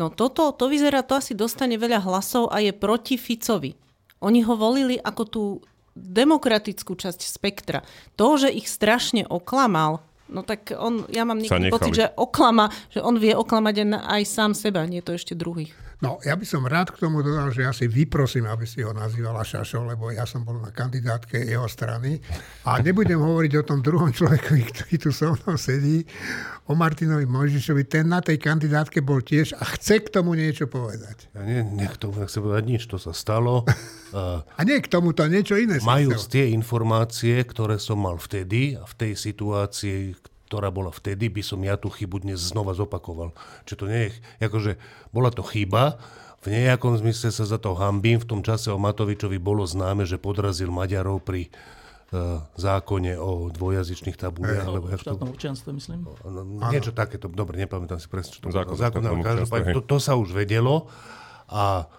no toto, to vyzerá, to asi dostane veľa hlasov a je proti Ficovi. Oni ho volili ako tú demokratickú časť spektra. To, že ich strašne oklamal, no tak on, ja mám niekedy pocit, že oklama, že on vie oklamať aj sám seba, nie to ešte druhých. No, ja by som rád k tomu dodal, že ja si vyprosím, aby si ho nazývala Šašo, lebo ja som bol na kandidátke jeho strany. A nebudem hovoriť o tom druhom človekovi, ktorý tu so mnou sedí, o Martinovi Mojžišovi. Ten na tej kandidátke bol tiež a chce k tomu niečo povedať. Ja nie, nech to nechce povedať nič, to sa stalo. A nie k tomuto, niečo iné. chcel. tie informácie, ktoré som mal vtedy a v tej situácii, ktorá bola vtedy, by som ja tú chybu dnes znova zopakoval. Čiže to nie je, akože bola to chyba, v nejakom zmysle sa za to hambím. V tom čase o Matovičovi bolo známe, že podrazil Maďarov pri uh, zákone o dvojazyčných tabuliach. Alebo to, štátnom občianstve, myslím. no, niečo takéto, dobre, nepamätám si presne, čo to Zákon bolo. Zákon, ale každopádne, to, to sa už vedelo a,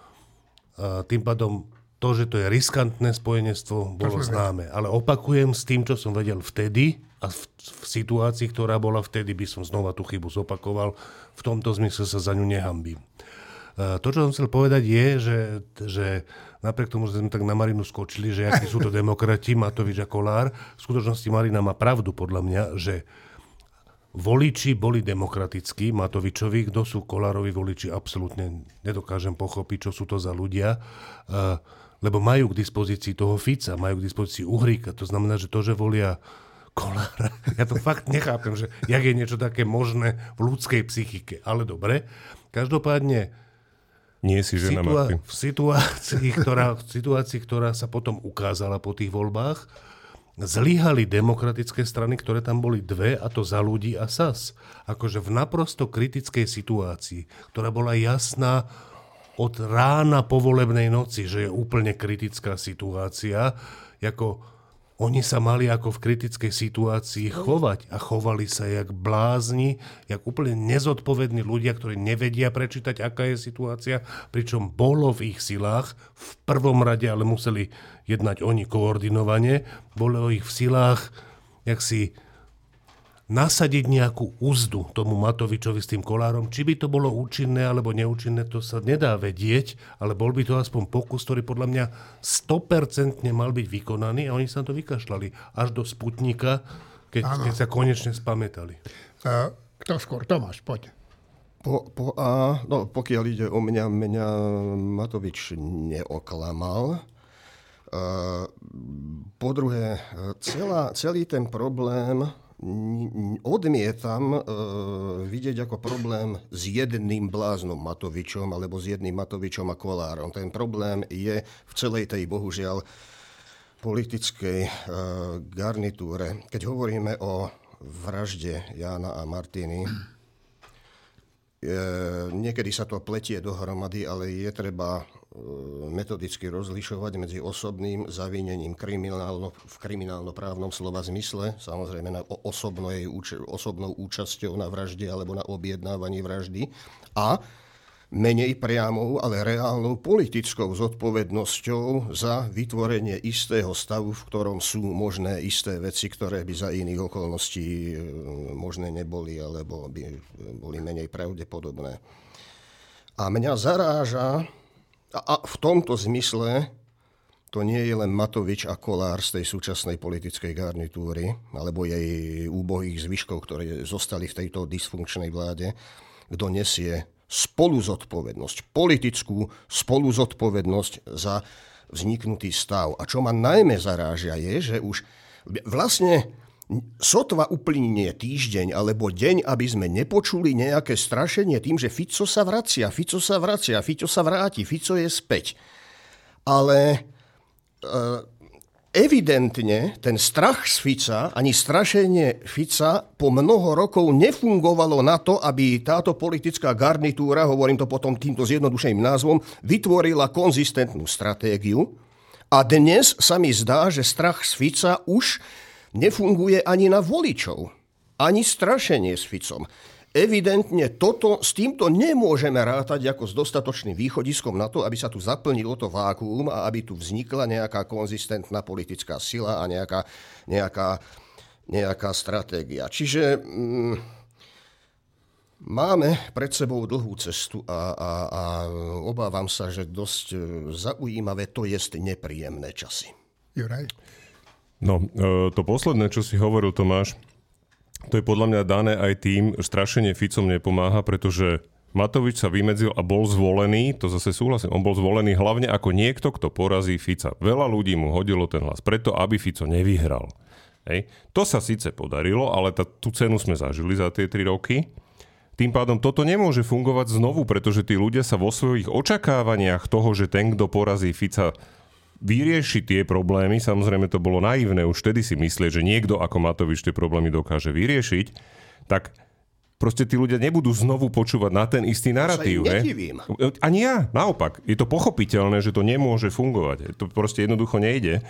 a tým pádom to, že to je riskantné spojenectvo, bolo známe. Ale opakujem s tým, čo som vedel vtedy a v, v situácii, ktorá bola vtedy, by som znova tú chybu zopakoval. V tomto zmysle sa za ňu nehambím. E, To, čo som chcel povedať, je, že, že napriek tomu, že sme tak na Marinu skočili, že akí sú to demokrati, Matovič a Kolár, v skutočnosti Marina má pravdu podľa mňa, že voliči boli demokratickí, Matovičovi, kto sú Kolárovi voliči, absolútne nedokážem pochopiť, čo sú to za ľudia, eh, lebo majú k dispozícii toho Fica, majú k dispozícii Uhríka, to znamená, že to, že volia Kolára. Ja to fakt nechápem, že jak je niečo také možné v ľudskej psychike. Ale dobre. Každopádne Nie si žena, situa- Martin. v, situácii, ktorá, v situácii, ktorá sa potom ukázala po tých voľbách, zlyhali demokratické strany, ktoré tam boli dve, a to za ľudí a SAS. Akože v naprosto kritickej situácii, ktorá bola jasná od rána po volebnej noci, že je úplne kritická situácia, ako oni sa mali ako v kritickej situácii chovať a chovali sa jak blázni, jak úplne nezodpovední ľudia, ktorí nevedia prečítať, aká je situácia, pričom bolo v ich silách, v prvom rade ale museli jednať oni koordinovane, bolo ich v silách, jak si nasadiť nejakú úzdu tomu Matovičovi s tým kolárom. Či by to bolo účinné alebo neúčinné, to sa nedá vedieť, ale bol by to aspoň pokus, ktorý podľa mňa 100% mal byť vykonaný a oni sa to vykašľali až do Sputnika, keď, keď sa konečne spamätali. Uh, kto skôr? Tomáš, poď. Po, po A, no pokiaľ ide o mňa, mňa Matovič neoklamal. Uh, po druhé, celá, celý ten problém odmietam uh, vidieť ako problém s jedným bláznom Matovičom alebo s jedným Matovičom a Kolárom. Ten problém je v celej tej, bohužiaľ, politickej uh, garnitúre. Keď hovoríme o vražde Jána a Martiny, E, niekedy sa to pletie dohromady, ale je treba e, metodicky rozlišovať medzi osobným zavinením kriminálno, v kriminálno-právnom slova zmysle, samozrejme na osobnej, osobnou účasťou na vražde alebo na objednávaní vraždy a menej priamou, ale reálnou politickou zodpovednosťou za vytvorenie istého stavu, v ktorom sú možné isté veci, ktoré by za iných okolností e, možné neboli alebo by boli menej pravdepodobné. A mňa zaráža, a, v tomto zmysle to nie je len Matovič a Kolár z tej súčasnej politickej garnitúry, alebo jej úbohých zvyškov, ktoré zostali v tejto dysfunkčnej vláde, kto nesie spoluzodpovednosť, politickú spoluzodpovednosť za vzniknutý stav. A čo ma najmä zarážia je, že už vlastne sotva uplynie týždeň alebo deň, aby sme nepočuli nejaké strašenie tým, že Fico sa vracia, Fico sa vracia, Fico sa vráti, Fico je späť. Ale e, evidentne ten strach z Fica, ani strašenie Fica po mnoho rokov nefungovalo na to, aby táto politická garnitúra, hovorím to potom týmto zjednodušeným názvom, vytvorila konzistentnú stratégiu. A dnes sa mi zdá, že strach z Fica už nefunguje ani na voličov. Ani strašenie s Ficom. Evidentne toto, s týmto nemôžeme rátať ako s dostatočným východiskom na to, aby sa tu zaplnilo to vákuum a aby tu vznikla nejaká konzistentná politická sila a nejaká, nejaká, nejaká stratégia. Čiže mm, máme pred sebou dlhú cestu a, a, a obávam sa, že dosť e, zaujímavé, to jest nepríjemné časy. Juraj? No, e, to posledné, čo si hovoril Tomáš, to je podľa mňa dané aj tým, strašenie Ficom nepomáha, pretože Matovič sa vymedzil a bol zvolený, to zase súhlasím, on bol zvolený hlavne ako niekto, kto porazí Fica. Veľa ľudí mu hodilo ten hlas preto, aby Fico nevyhral. Hej. To sa síce podarilo, ale tá, tú cenu sme zažili za tie tri roky. Tým pádom toto nemôže fungovať znovu, pretože tí ľudia sa vo svojich očakávaniach toho, že ten, kto porazí Fica, vyrieši tie problémy, samozrejme to bolo naivné už vtedy si myslieť, že niekto ako Matovič tie problémy dokáže vyriešiť, tak proste tí ľudia nebudú znovu počúvať na ten istý narratív. Sa. Ani ja, naopak. Je to pochopiteľné, že to nemôže fungovať. To proste jednoducho nejde.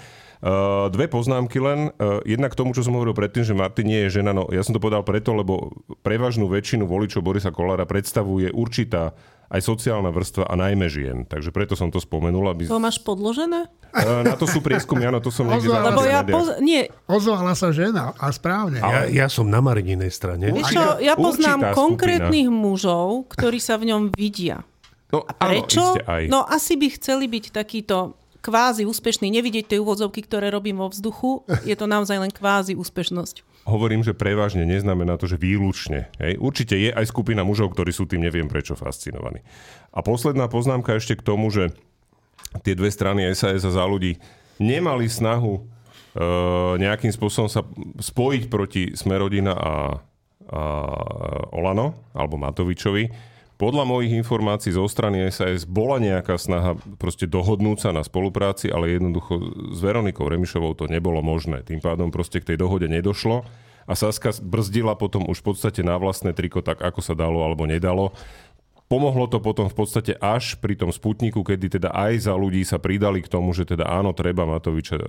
Uh, dve poznámky len. Uh, jedna k tomu, čo som hovoril predtým, že Martin nie je žena. No, ja som to povedal preto, lebo prevažnú väčšinu voličov Borisa Kolára predstavuje určitá aj sociálna vrstva a najmä žien. Takže preto som to spomenul. Aby... To máš podložené? Uh, na to sú prieskumy, áno, to som niekde Ozval- zachytil Lebo ja poz... Nie, Ozvala sa žena a správne. Ja, ja som na Marininej strane. vieš čo, ja poznám určitá konkrétnych mužov, ktorí sa v ňom vidia. No, A prečo? Áno, aj. no asi by chceli byť takýto kvázi úspešný, nevidieť tie úvodzovky, ktoré robím vo vzduchu, je to naozaj len kvázi úspešnosť. Hovorím, že prevažne neznamená to, že výlučne. Hej. Určite je aj skupina mužov, ktorí sú tým neviem prečo fascinovaní. A posledná poznámka ešte k tomu, že tie dve strany SAS a za ľudí nemali snahu nejakým spôsobom sa spojiť proti Smerodina a, a Olano, alebo Matovičovi. Podľa mojich informácií zo strany SAS bola nejaká snaha proste dohodnúť sa na spolupráci, ale jednoducho s Veronikou Remišovou to nebolo možné. Tým pádom proste k tej dohode nedošlo a Saska brzdila potom už v podstate na vlastné triko tak, ako sa dalo alebo nedalo. Pomohlo to potom v podstate až pri tom Sputniku, kedy teda aj za ľudí sa pridali k tomu, že teda áno, treba Matoviča e,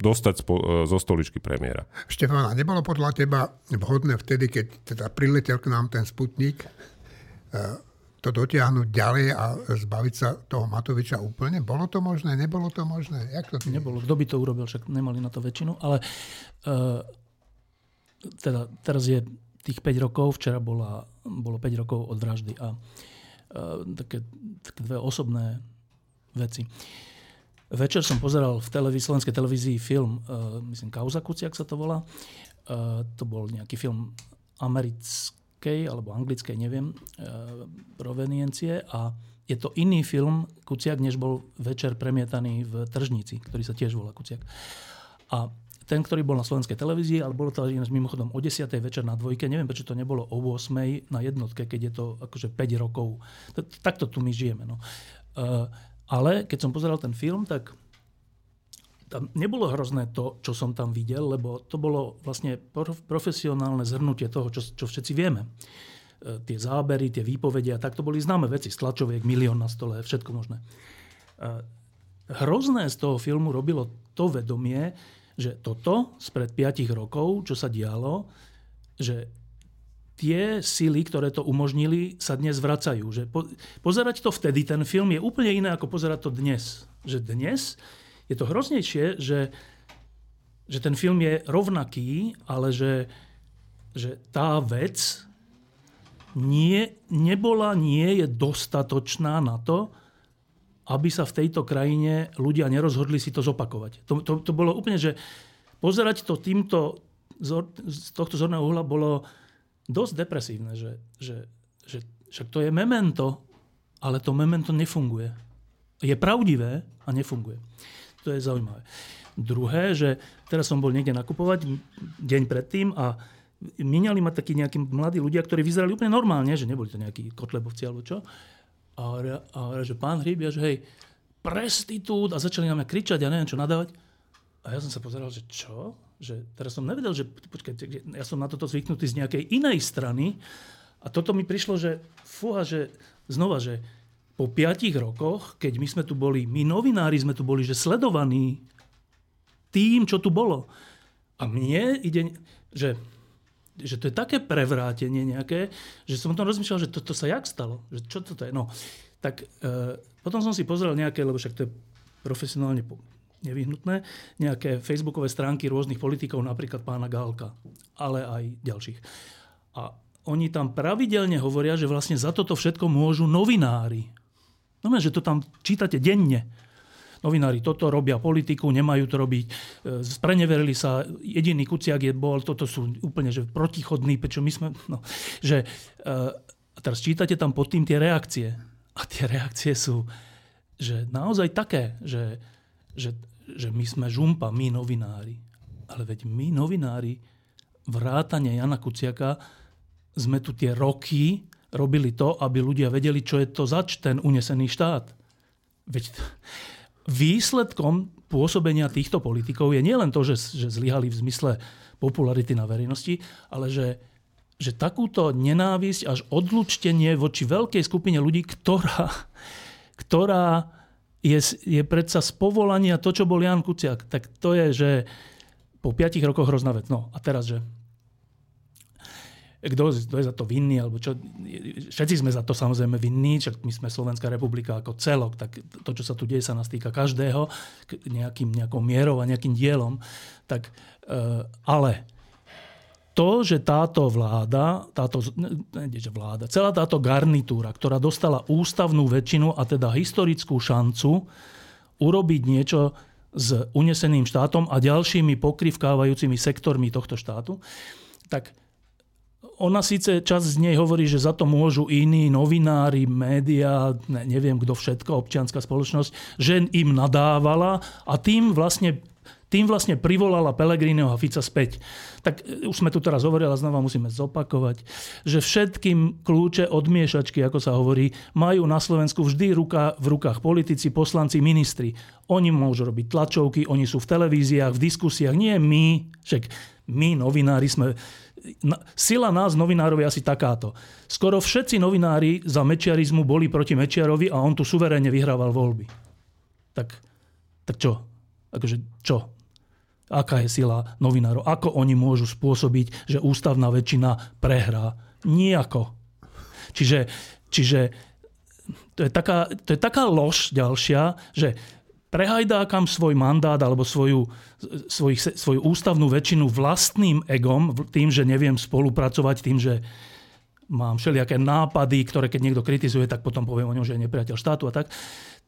dostať e, zo stoličky premiéra. Štefana, nebolo podľa teba vhodné vtedy, keď teda priletel k nám ten Sputnik, to dotiahnuť ďalej a zbaviť sa toho Matoviča úplne? Bolo to možné? Nebolo to možné? Jak to Nebolo. Kto by to urobil? Však nemali na to väčšinu. Ale uh, teda teraz je tých 5 rokov, včera bola, bolo 5 rokov od vraždy a uh, také, také dve osobné veci. Večer som pozeral v televízii, slovenskej televízii film, uh, myslím, Kauza Kuciak sa to volá. Uh, to bol nejaký film americkej alebo anglickej, neviem, uh, proveniencie a je to iný film Kuciak, než bol večer premietaný v Tržnici, ktorý sa tiež volá Kuciak. A ten, ktorý bol na slovenskej televízii, ale bolo to ináč mimochodom o 10. večer na dvojke. Neviem, prečo to nebolo o 8. na jednotke, keď je to akože 5 rokov. Takto tu my žijeme. No. Uh, ale keď som pozeral ten film, tak tam nebolo hrozné to, čo som tam videl, lebo to bolo vlastne profesionálne zhrnutie toho, čo, čo všetci vieme. Uh, tie zábery, tie výpovede a tak to boli známe veci. Stlačoviek, milión na stole, všetko možné. Uh, hrozné z toho filmu robilo to vedomie, že toto spred 5 rokov, čo sa dialo, že tie sily, ktoré to umožnili, sa dnes vracajú. Že po, pozerať to vtedy, ten film, je úplne iné, ako pozerať to dnes. Že dnes je to hroznejšie, že, že ten film je rovnaký, ale že, že tá vec nie, nebola, nie je dostatočná na to, aby sa v tejto krajine ľudia nerozhodli si to zopakovať. To, to, to bolo úplne, že pozerať to týmto, z tohto zorného uhla bolo dosť depresívne, že, že, že však to je memento, ale to memento nefunguje. Je pravdivé a nefunguje. To je zaujímavé. Druhé, že teraz som bol niekde nakupovať deň predtým a mieniali ma takí nejakí mladí ľudia, ktorí vyzerali úplne normálne, že neboli to nejakí kotlebovci alebo čo. A, a, a že pán Hryb, že hej, prestitút a začali na mňa kričať a neviem čo nadávať. A ja som sa pozeral, že čo? Že teraz som nevedel, že počkaj, ja som na toto zvyknutý z nejakej inej strany a toto mi prišlo, že fúha, že znova, že po piatich rokoch, keď my sme tu boli, my novinári sme tu boli, že sledovaní tým, čo tu bolo. A mne ide, že že to je také prevrátenie nejaké, že som o tom rozmýšľal, že toto to sa jak stalo? Že čo toto je? No, tak e, potom som si pozrel nejaké, lebo však to je profesionálne nevyhnutné, nejaké facebookové stránky rôznych politikov, napríklad pána Gálka, ale aj ďalších. A oni tam pravidelne hovoria, že vlastne za toto všetko môžu novinári. No, že to tam čítate denne novinári toto robia politiku, nemajú to robiť. E, spreneverili sa, jediný Kuciak je bol, toto sú úplne že protichodní, prečo my sme... No, že, e, a teraz čítate tam pod tým tie reakcie. A tie reakcie sú že naozaj také, že, že, že my sme žumpa, my novinári. Ale veď my novinári, vrátane Jana Kuciaka, sme tu tie roky robili to, aby ľudia vedeli, čo je to zač ten unesený štát. Veď výsledkom pôsobenia týchto politikov je nielen to, že, že zlyhali v zmysle popularity na verejnosti, ale že, že takúto nenávisť až odlučtenie voči veľkej skupine ľudí, ktorá, ktorá je, je predsa z povolania to, čo bol Jan Kuciak, tak to je, že po piatich rokoch hrozná vec. No a teraz, že kto, kto je za to vinný, alebo čo. Všetci sme za to samozrejme vinní, čak my sme Slovenská republika ako celok, tak to, čo sa tu deje, sa nás týka každého, nejakým, nejakou mierou a nejakým dielom. Tak, e, ale to, že táto vláda, táto, ne, že vláda, celá táto garnitúra, ktorá dostala ústavnú väčšinu a teda historickú šancu urobiť niečo s uneseným štátom a ďalšími pokrivkávajúcimi sektormi tohto štátu, tak ona síce čas z nej hovorí, že za to môžu iní novinári, médiá, ne, neviem kto všetko, občianská spoločnosť, že im nadávala a tým vlastne tým vlastne privolala Pelegríneho a Fica späť. Tak e, už sme tu teraz hovorili, ale znova musíme zopakovať, že všetkým kľúče od miešačky, ako sa hovorí, majú na Slovensku vždy ruka, v rukách politici, poslanci, ministri. Oni môžu robiť tlačovky, oni sú v televíziách, v diskusiách, nie my. Však my, novinári, sme... Sila nás, novinárov, je asi takáto. Skoro všetci novinári za mečiarizmu boli proti Mečiarovi a on tu suverénne vyhrával voľby. Tak, tak čo? Akože čo? aká je sila novinárov, ako oni môžu spôsobiť, že ústavná väčšina prehrá. Nijako. Čiže, čiže to, je taká, to je taká lož ďalšia, že prehajdákam svoj mandát alebo svoju, svoj, svoju ústavnú väčšinu vlastným egom, tým, že neviem spolupracovať, tým, že mám všelijaké nápady, ktoré keď niekto kritizuje, tak potom poviem o ňom, že je nepriateľ štátu a tak.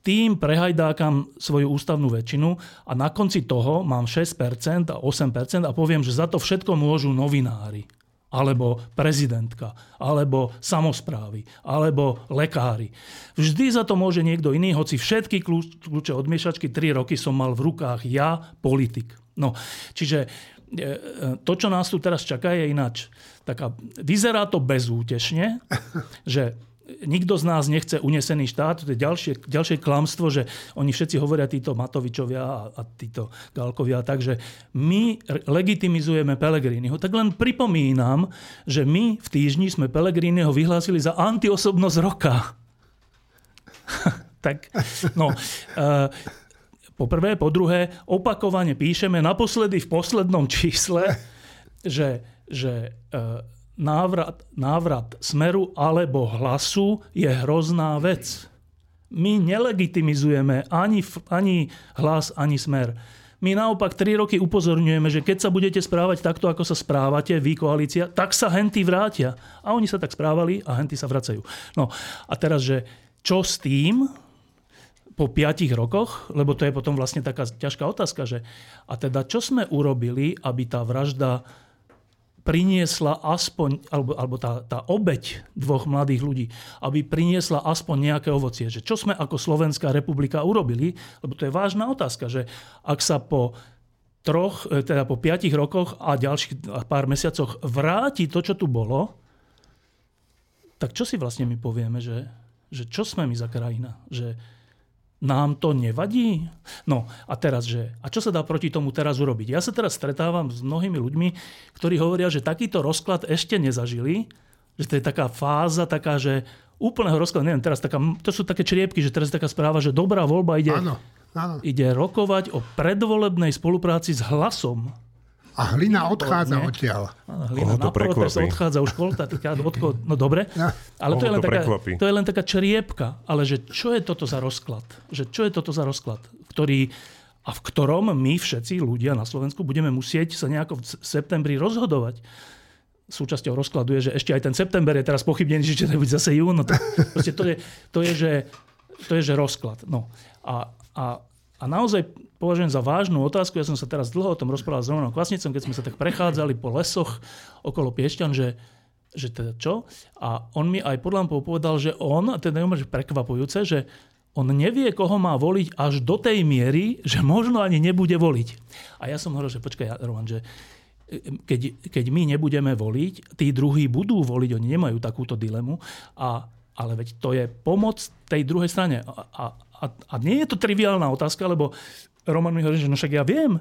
Tým prehajdákam svoju ústavnú väčšinu a na konci toho mám 6% a 8% a poviem, že za to všetko môžu novinári alebo prezidentka, alebo samozprávy, alebo lekári. Vždy za to môže niekto iný, hoci všetky kľúče od miešačky 3 roky som mal v rukách ja, politik. No, čiže e, e, to, čo nás tu teraz čaká, je ináč. Taká, vyzerá to bezútešne, že nikto z nás nechce unesený štát. To je ďalšie, ďalšie klamstvo, že oni všetci hovoria, títo Matovičovia a, a títo Galkovia, takže my legitimizujeme Pelegriniho. Tak len pripomínam, že my v týždni sme Pelegriniho vyhlásili za antiosobnosť roka. tak, no, uh, po prvé, po druhé, opakovane píšeme naposledy v poslednom čísle, že, že uh, návrat, návrat smeru alebo hlasu je hrozná vec. My nelegitimizujeme ani, ani hlas, ani smer. My naopak 3 roky upozorňujeme, že keď sa budete správať takto, ako sa správate, vy koalícia, tak sa henty vrátia. A oni sa tak správali a henty sa vracajú. No a teraz, že čo s tým po 5 rokoch, lebo to je potom vlastne taká ťažká otázka, že a teda čo sme urobili, aby tá vražda priniesla aspoň, alebo, alebo tá, tá obeď dvoch mladých ľudí, aby priniesla aspoň nejaké ovocie. Že čo sme ako Slovenská republika urobili, lebo to je vážna otázka, že ak sa po troch, e, teda po piatich rokoch a ďalších pár mesiacoch vráti to, čo tu bolo, tak čo si vlastne my povieme, že, že čo sme my za krajina? Že, nám to nevadí? No a teraz, že a čo sa dá proti tomu teraz urobiť? Ja sa teraz stretávam s mnohými ľuďmi, ktorí hovoria, že takýto rozklad ešte nezažili, že to je taká fáza, taká, že úplného rozkladu, neviem, teraz taká, to sú také čriepky, že teraz je taká správa, že dobrá voľba ide, áno, áno. ide rokovať o predvolebnej spolupráci s hlasom. A hlina odchádza odtiaľ. Hlina na protest odchádza už kolta, odko, no dobre. No. Ale to je, len to, taká, to je len taká čriepka. Ale že čo je toto za rozklad? Že čo je toto za rozklad? Ktorý, a v ktorom my všetci ľudia na Slovensku budeme musieť sa nejako v septembri rozhodovať. Súčasťou rozkladu je, že ešte aj ten september je teraz pochybnený, že to bude zase jún. No to, to, je, to, je, že, to je, že rozklad. No. A, a a naozaj považujem za vážnu otázku, ja som sa teraz dlho o tom rozprával s Romanom Kvasnicom, keď sme sa tak prechádzali po lesoch okolo Piešťan, že, že teda čo? A on mi aj pod lampou povedal, že on, a teda je prekvapujúce, že on nevie, koho má voliť až do tej miery, že možno ani nebude voliť. A ja som hovoril, že počkaj, Roman, že keď, keď my nebudeme voliť, tí druhí budú voliť, oni nemajú takúto dilemu, a, ale veď to je pomoc tej druhej strane. A, a, a nie je to triviálna otázka, lebo Roman mi hovorí, že no však ja viem,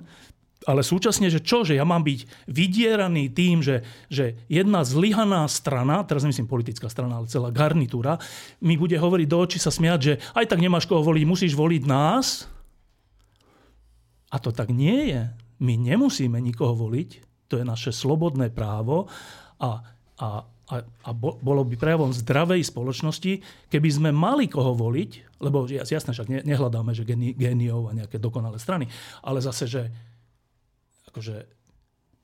ale súčasne, že čo, že ja mám byť vydieraný tým, že, že jedna zlyhaná strana, teraz nemyslím politická strana, ale celá garnitúra, mi bude hovoriť do očí sa smiať, že aj tak nemáš koho voliť, musíš voliť nás. A to tak nie je. My nemusíme nikoho voliť, to je naše slobodné právo a, a a, a bolo by prejavom zdravej spoločnosti, keby sme mali koho voliť, lebo jasné, však nehľadáme, že géniov a nejaké dokonalé strany, ale zase, že akože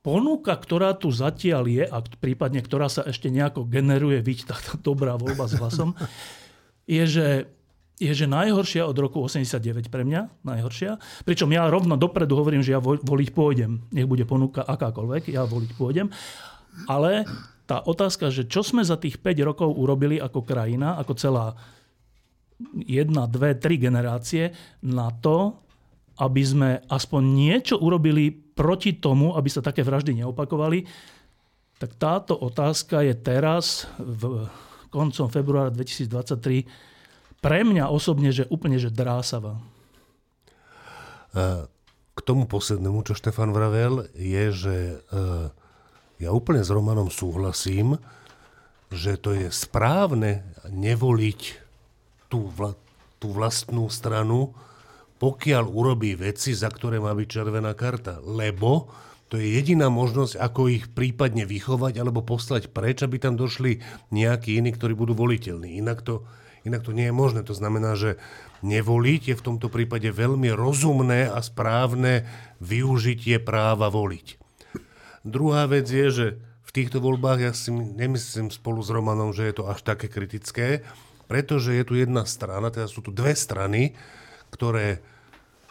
ponuka, ktorá tu zatiaľ je, a prípadne ktorá sa ešte nejako generuje, vidť tá, tá dobrá voľba s hlasom, je, že je, že najhoršia od roku 89 pre mňa, najhoršia. Pričom ja rovno dopredu hovorím, že ja voliť pôjdem. Nech bude ponuka akákoľvek, ja voliť pôjdem. Ale tá otázka, že čo sme za tých 5 rokov urobili ako krajina, ako celá jedna, dve, tri generácie na to, aby sme aspoň niečo urobili proti tomu, aby sa také vraždy neopakovali, tak táto otázka je teraz, v koncom februára 2023, pre mňa osobne, že úplne že drásavá. K tomu poslednému, čo Štefan vravel, je, že e, ja úplne s Romanom súhlasím, že to je správne nevoliť tú, vla, tú vlastnú stranu, pokiaľ urobí veci, za ktoré má byť červená karta. Lebo to je jediná možnosť, ako ich prípadne vychovať alebo poslať preč, aby tam došli nejakí iní, ktorí budú voliteľní. Inak to, inak to nie je možné. To znamená, že nevoliť je v tomto prípade veľmi rozumné a správne využitie práva voliť. Druhá vec je, že v týchto voľbách ja si nemyslím spolu s Romanom, že je to až také kritické, pretože je tu jedna strana, teda sú tu dve strany, ktoré,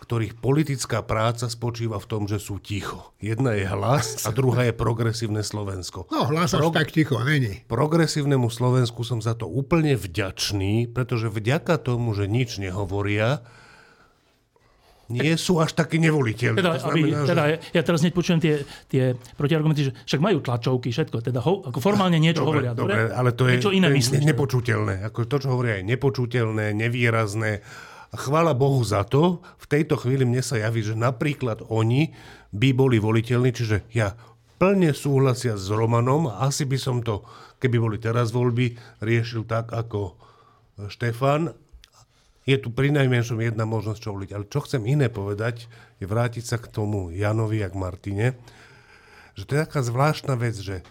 ktorých politická práca spočíva v tom, že sú ticho. Jedna je hlas a druhá je progresívne Slovensko. No, hlas Pro... tak ticho není. Progresívnemu Slovensku som za to úplne vďačný, pretože vďaka tomu, že nič nehovoria, nie sú až také nevoliteľné. Teda, znamená, aby, teda že... ja teraz nepočujem tie, tie protiargumenty, že však majú tlačovky, všetko, teda ho, ako formálne niečo dobre, hovoria. Dobre, ale to je, iné to je myslíš, nepočuteľné. Ako to, čo hovoria, je nepočuteľné, nevýrazné a chvála Bohu za to, v tejto chvíli mne sa javí, že napríklad oni by boli voliteľní, čiže ja plne súhlasia s Romanom, asi by som to, keby boli teraz voľby, riešil tak ako Štefan. Je tu pri najmenšom jedna možnosť čo voliť. Ale čo chcem iné povedať, je vrátiť sa k tomu Janovi a k Martine, že to je taká zvláštna vec, že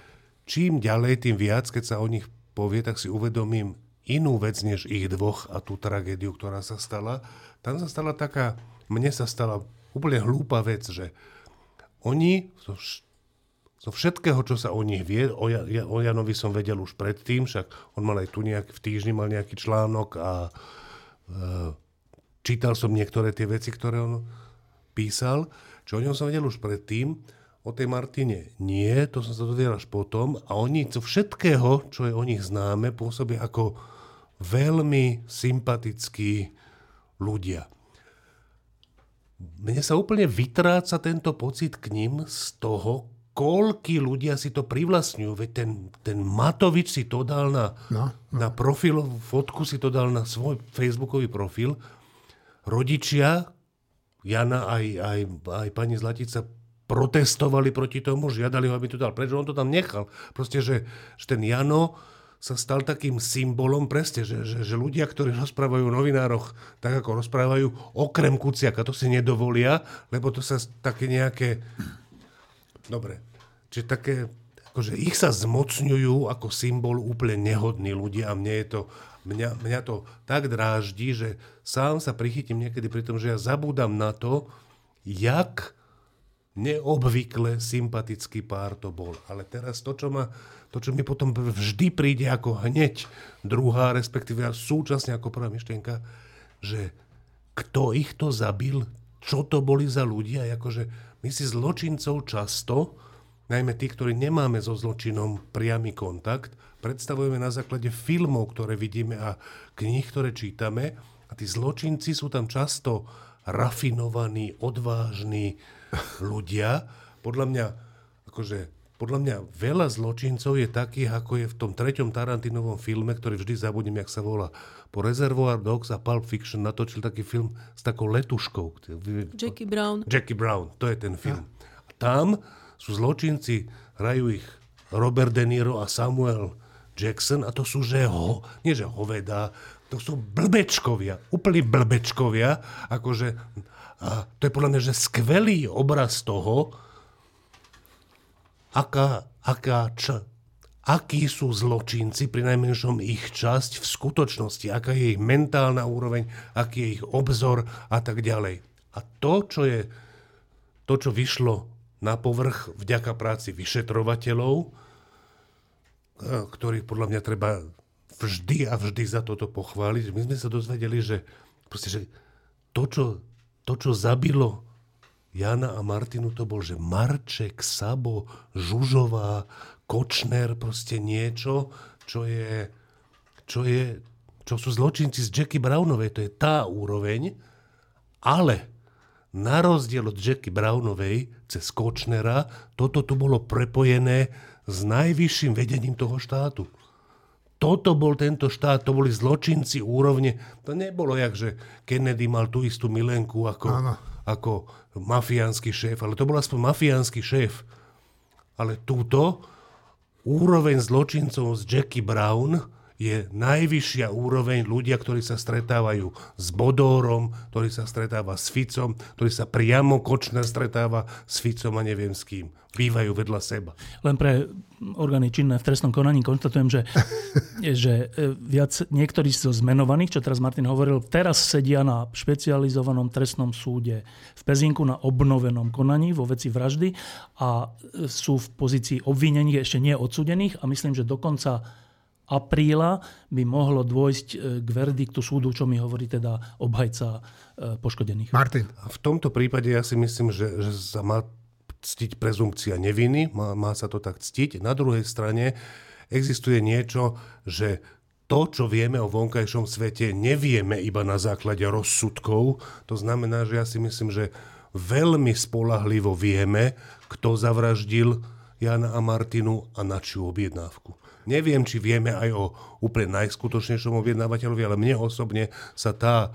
čím ďalej, tým viac, keď sa o nich povie, tak si uvedomím, inú vec než ich dvoch a tú tragédiu, ktorá sa stala. Tam sa stala taká, mne sa stala úplne hlúpa vec, že oni zo, zo všetkého, čo sa o nich vie, o, ja, o Janovi som vedel už predtým, však on mal aj tu nejak, v týždni mal nejaký článok a čítal som niektoré tie veci, ktoré on písal, čo o ňom som vedel už predtým, o tej Martine nie, to som sa dozvedel až potom a oni zo všetkého, čo je o nich známe, pôsobia ako veľmi sympatickí ľudia. Mne sa úplne vytráca tento pocit k ním z toho, koľky ľudia si to privlastňujú. Veď ten, ten Matovič si to dal na, no, no. na profil, fotku si to dal na svoj facebookový profil. Rodičia, Jana aj, aj, aj pani Zlatica protestovali proti tomu, žiadali ho, aby to dal. Prečo on to tam nechal? Proste, že, že ten Jano sa stal takým symbolom presne, že, že, že ľudia, ktorí rozprávajú o novinároch tak, ako rozprávajú, okrem Kuciaka, to si nedovolia, lebo to sa také nejaké... Dobre, čiže také, akože ich sa zmocňujú ako symbol úplne nehodní ľudia a mne je to, mňa, mňa to tak dráždi, že sám sa prichytím niekedy pri tom, že ja zabúdam na to, jak neobvykle sympatický pár to bol. Ale teraz to, čo ma to, čo mi potom vždy príde ako hneď druhá, respektíve súčasne ako prvá myšlienka, že kto ich to zabil, čo to boli za ľudia, akože my si zločincov často, najmä tí, ktorí nemáme so zločinom priamy kontakt, predstavujeme na základe filmov, ktoré vidíme a kníh, ktoré čítame a tí zločinci sú tam často rafinovaní, odvážni ľudia. Podľa mňa, akože podľa mňa veľa zločincov je takých, ako je v tom treťom Tarantinovom filme, ktorý vždy zabudnem, jak sa volá. Po Reservoir Dogs a Pulp Fiction natočil taký film s takou letuškou. Jackie Brown. Jackie Brown, to je ten film. A tam sú zločinci, hrajú ich Robert De Niro a Samuel Jackson a to sú, že ho, nie že hoveda, to sú blbečkovia, úplní blbečkovia, akože, a to je podľa mňa, že skvelý obraz toho, aká, aká č, akí sú zločinci, pri najmenšom ich časť v skutočnosti, aká je ich mentálna úroveň, aký je ich obzor a tak ďalej. A to, čo je to, čo vyšlo na povrch vďaka práci vyšetrovateľov, ktorých podľa mňa treba vždy a vždy za toto pochváliť. My sme sa dozvedeli, že, proste, že to, čo, to, čo zabilo Jana a Martinu to bol, že Marček, Sabo, Žužová, Kočner, proste niečo, čo je, čo je, čo sú zločinci z Jackie Brownovej, to je tá úroveň, ale na rozdiel od Jackie Brownovej cez Kočnera, toto tu bolo prepojené s najvyšším vedením toho štátu. Toto bol tento štát, to boli zločinci úrovne. To nebolo jak, že Kennedy mal tú istú milenku ako, ako mafiánsky šéf, ale to bol aspoň mafiánsky šéf. Ale túto úroveň zločincov z Jackie Brown je najvyššia úroveň ľudia, ktorí sa stretávajú s Bodórom, ktorý sa stretáva s Ficom, ktorý sa priamo Kočner stretáva s Ficom a neviem s kým. Bývajú vedľa seba. Len pre orgány činné v trestnom konaní konštatujem, že, že e, viac niektorí zo zmenovaných, čo teraz Martin hovoril, teraz sedia na špecializovanom trestnom súde v Pezinku na obnovenom konaní vo veci vraždy a e, sú v pozícii obvinených, ešte nie odsudených a myslím, že dokonca apríla by mohlo dôjsť e, k verdiktu súdu, čo mi hovorí teda obhajca e, poškodených. Martin. V tomto prípade ja si myslím, že, že sa má ctiť prezumcia neviny, má, má sa to tak ctiť. Na druhej strane existuje niečo, že to, čo vieme o vonkajšom svete, nevieme iba na základe rozsudkov. To znamená, že ja si myslím, že veľmi spolahlivo vieme, kto zavraždil Jana a Martinu a na čiu objednávku. Neviem, či vieme aj o úplne najskutočnejšom objednávateľovi, ale mne osobne sa tá,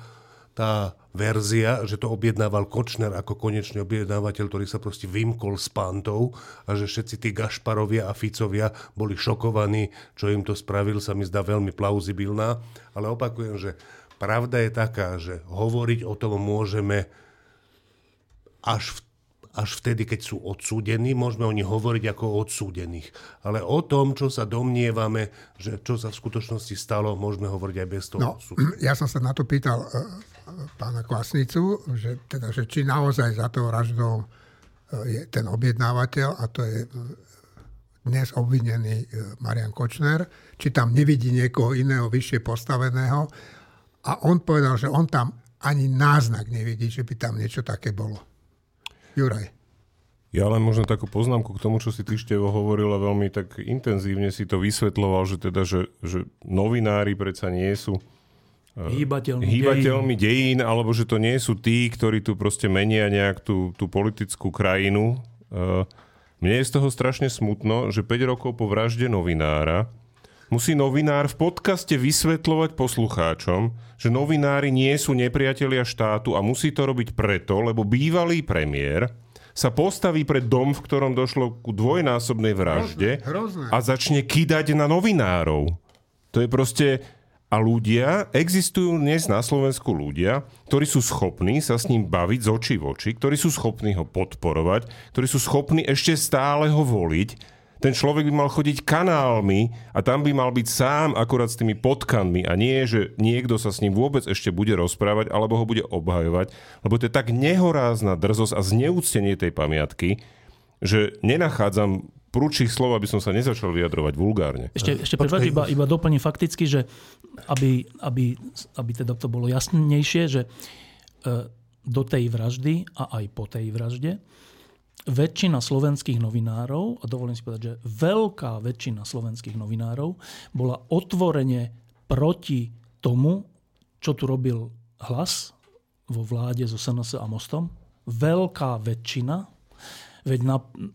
tá verzia, že to objednával Kočner ako konečný objednávateľ, ktorý sa proste vymkol s pántou a že všetci tí Gašparovia a Ficovia boli šokovaní, čo im to spravil, sa mi zdá veľmi plauzibilná. Ale opakujem, že pravda je taká, že hovoriť o tom môžeme až v až vtedy, keď sú odsúdení, môžeme o nich hovoriť ako o odsúdených. Ale o tom, čo sa domnievame, že čo sa v skutočnosti stalo, môžeme hovoriť aj bez toho. No, ja som sa na to pýtal uh, pána Kvasnicu, že, teda, že či naozaj za tou vraždou uh, je ten objednávateľ, a to je dnes obvinený Marian Kočner, či tam nevidí niekoho iného vyššie postaveného. A on povedal, že on tam ani náznak nevidí, že by tam niečo také bolo. Juraj. Ja len možno takú poznámku k tomu, čo si ty Števo hovoril a veľmi tak intenzívne si to vysvetloval, že teda, že, že novinári predsa nie sú hýbateľmi, hýbateľmi dejín. dejín, alebo že to nie sú tí, ktorí tu proste menia nejak tú, tú politickú krajinu. Mne je z toho strašne smutno, že 5 rokov po vražde novinára musí novinár v podcaste vysvetľovať poslucháčom, že novinári nie sú nepriatelia štátu a musí to robiť preto, lebo bývalý premiér sa postaví pred dom, v ktorom došlo ku dvojnásobnej vražde hrozné, hrozné. a začne kýdať na novinárov. To je proste... A ľudia, existujú dnes na Slovensku ľudia, ktorí sú schopní sa s ním baviť z očí v oči, ktorí sú schopní ho podporovať, ktorí sú schopní ešte stále ho voliť ten človek by mal chodiť kanálmi a tam by mal byť sám akurát s tými potkanmi a nie, že niekto sa s ním vôbec ešte bude rozprávať alebo ho bude obhajovať, lebo to je tak nehorázna drzosť a zneúctenie tej pamiatky, že nenachádzam prúčich slov, aby som sa nezačal vyjadrovať vulgárne. Ešte, ešte prepáč, iba, iba doplním fakticky, že aby, aby, aby teda to bolo jasnejšie, že e, do tej vraždy a aj po tej vražde väčšina slovenských novinárov, a dovolím si povedať, že veľká väčšina slovenských novinárov bola otvorene proti tomu, čo tu robil hlas vo vláde so SNS a Mostom. Veľká väčšina, veď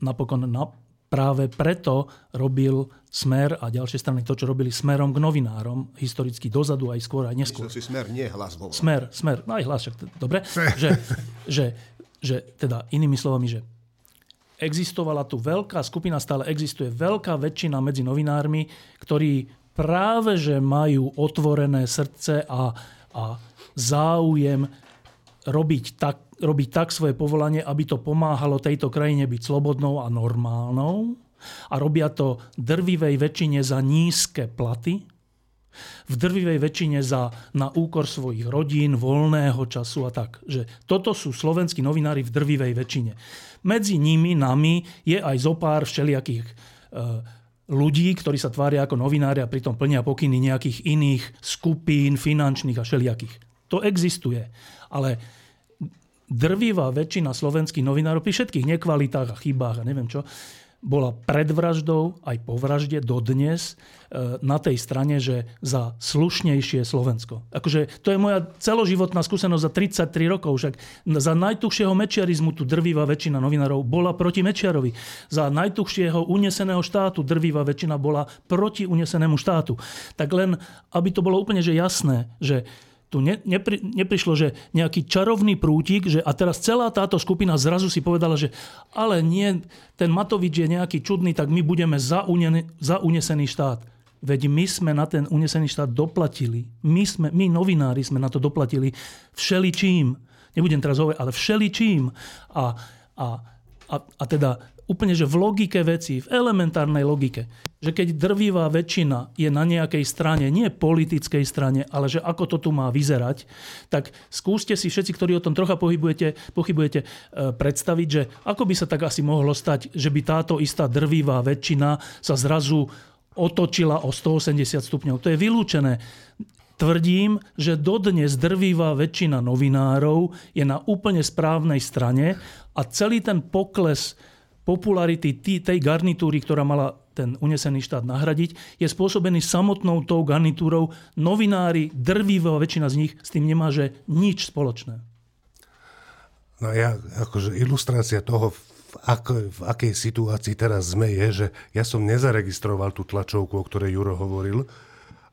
napokon na, práve preto robil Smer a ďalšie strany to, čo robili smerom k novinárom, historicky dozadu, aj skôr, aj neskôr. Myslím si Smer, nie hlas volá. Smer, Smer, no aj hlas, však, dobre. Že, že, že teda inými slovami, že existovala tu veľká skupina, stále existuje veľká väčšina medzi novinármi, ktorí práve že majú otvorené srdce a, a záujem robiť tak, robiť tak svoje povolanie, aby to pomáhalo tejto krajine byť slobodnou a normálnou. A robia to drvivej väčšine za nízke platy, v drvivej väčšine za, na úkor svojich rodín, voľného času a tak. Že toto sú slovenskí novinári v drvivej väčšine. Medzi nimi, nami, je aj zopár všelijakých e, ľudí, ktorí sa tvária ako novinári a pritom plnia pokyny nejakých iných skupín, finančných a všelijakých. To existuje. Ale drvivá väčšina slovenských novinárov pri všetkých nekvalitách a chybách a neviem čo, bola pred vraždou aj po vražde dodnes e, na tej strane, že za slušnejšie Slovensko. Akože to je moja celoživotná skúsenosť za 33 rokov. Však za najtuchšieho mečiarizmu tu drvivá väčšina novinárov bola proti Mečiarovi. Za najtuchšieho uneseného štátu drvivá väčšina bola proti unesenému štátu. Tak len, aby to bolo úplne že jasné, že tu ne, nepri, neprišlo, že nejaký čarovný prútik, že a teraz celá táto skupina zrazu si povedala, že ale nie, ten Matovič je nejaký čudný, tak my budeme za, unený, za unesený štát. Veď my sme na ten unesený štát doplatili. My, sme, my novinári sme na to doplatili všeličím. Nebudem teraz hovoriť, ale všeličím. A, a, a, a teda úplne, že v logike veci, v elementárnej logike, že keď drvivá väčšina je na nejakej strane, nie politickej strane, ale že ako to tu má vyzerať, tak skúste si všetci, ktorí o tom trocha pohybujete, pochybujete, e, predstaviť, že ako by sa tak asi mohlo stať, že by táto istá drvivá väčšina sa zrazu otočila o 180 stupňov. To je vylúčené. Tvrdím, že dodnes drvivá väčšina novinárov je na úplne správnej strane a celý ten pokles popularity tej garnitúry, ktorá mala ten unesený štát nahradiť, je spôsobený samotnou tou garnitúrou. Novinári, drvivá väčšina z nich s tým nemá že nič spoločné. No ja, akože ilustrácia toho, v, ako, v akej situácii teraz sme, je, že ja som nezaregistroval tú tlačovku, o ktorej Juro hovoril,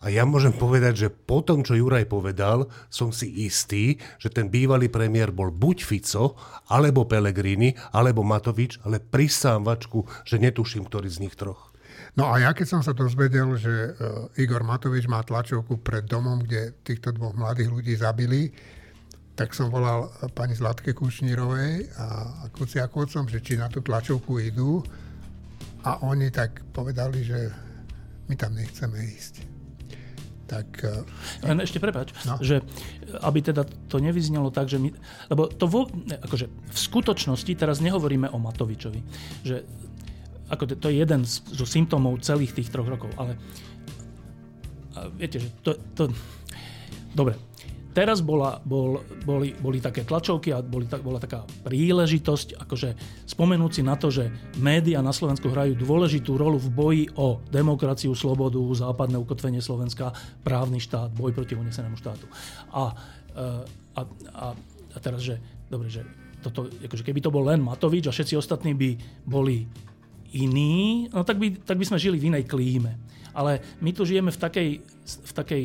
a ja môžem povedať, že po tom, čo Juraj povedal, som si istý, že ten bývalý premiér bol buď Fico, alebo Pellegrini, alebo Matovič, ale prisám vačku, že netuším, ktorý z nich troch. No a ja keď som sa dozvedel, že e, Igor Matovič má tlačovku pred domom, kde týchto dvoch mladých ľudí zabili, tak som volal pani Zlatke Kušnírovej a Kuciakovcom, že či na tú tlačovku idú. A oni tak povedali, že my tam nechceme ísť tak... Eh, Len ešte prepáč, no. že aby teda to nevyznelo tak, že my... Lebo to vo, akože v skutočnosti teraz nehovoríme o Matovičovi, že ako to, to je jeden z, zo symptómov celých tých troch rokov, ale viete, že to, to... Dobre, Teraz bola, bol, boli, boli také tlačovky a boli, bola taká príležitosť akože spomenúť si na to, že médiá na Slovensku hrajú dôležitú rolu v boji o demokraciu, slobodu, západné ukotvenie Slovenska, právny štát, boj proti unesenému štátu. A, a, a, a teraz, že dobre, že toto, akože keby to bol len Matovič a všetci ostatní by boli iní, no tak by, tak by sme žili v inej klíme. Ale my tu žijeme v takej, v takej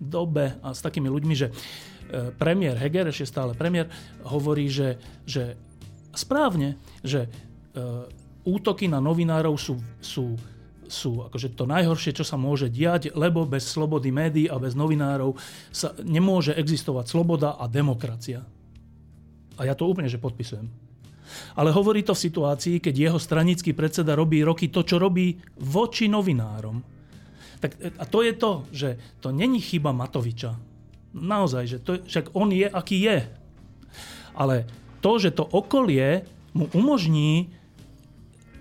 dobe a s takými ľuďmi, že e, premiér Heger, ešte stále premiér, hovorí, že, že správne, že e, útoky na novinárov sú, sú, sú akože to najhoršie, čo sa môže diať, lebo bez slobody médií a bez novinárov sa nemôže existovať sloboda a demokracia. A ja to úplne že podpisujem. Ale hovorí to v situácii, keď jeho stranický predseda robí roky to, čo robí voči novinárom. Tak, a to je to, že to není chyba Matoviča. Naozaj, že to, však on je, aký je. Ale to, že to okolie mu umožní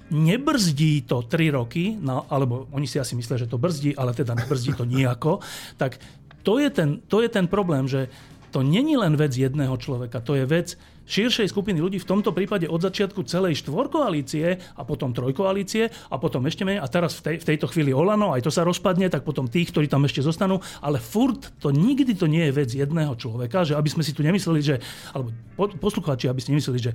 nebrzdí to 3 roky, no, alebo oni si asi myslia, že to brzdí, ale teda nebrzdí to nejako, tak to je ten, to je ten problém, že to není len vec jedného človeka, to je vec širšej skupiny ľudí, v tomto prípade od začiatku celej štvorkoalície a potom trojkoalície a potom ešte menej a teraz v, tej, v tejto chvíli Olano, aj to sa rozpadne, tak potom tých, ktorí tam ešte zostanú, ale furt to nikdy to nie je vec jedného človeka, že aby sme si tu nemysleli, že, alebo poslucháči, aby ste nemysleli, že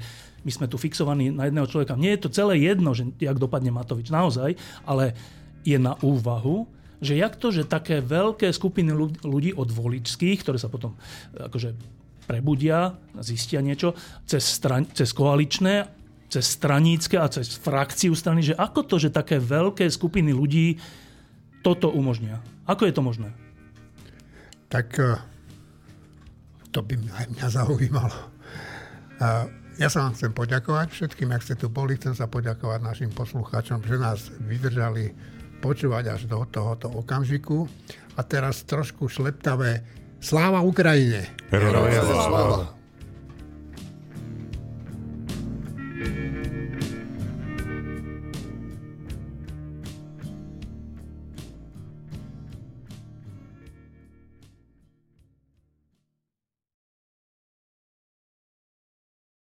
my sme tu fixovaní na jedného človeka. Nie je to celé jedno, že jak dopadne Matovič, naozaj, ale je na úvahu, že jak to, že také veľké skupiny ľudí od voličských, ktoré sa potom akože prebudia, zistia niečo cez, stran- cez koaličné, cez stranícke a cez frakciu strany, že ako to, že také veľké skupiny ľudí toto umožnia? Ako je to možné? Tak eh, to by aj mňa zaujímalo. Ja sa vám chcem poďakovať všetkým, ak ste tu boli. Chcem sa poďakovať našim poslucháčom, že nás vydržali počúvať až do tohoto okamžiku. A teraz trošku šleptavé Sláva Ukrajine! Heroja, sláva! sláva.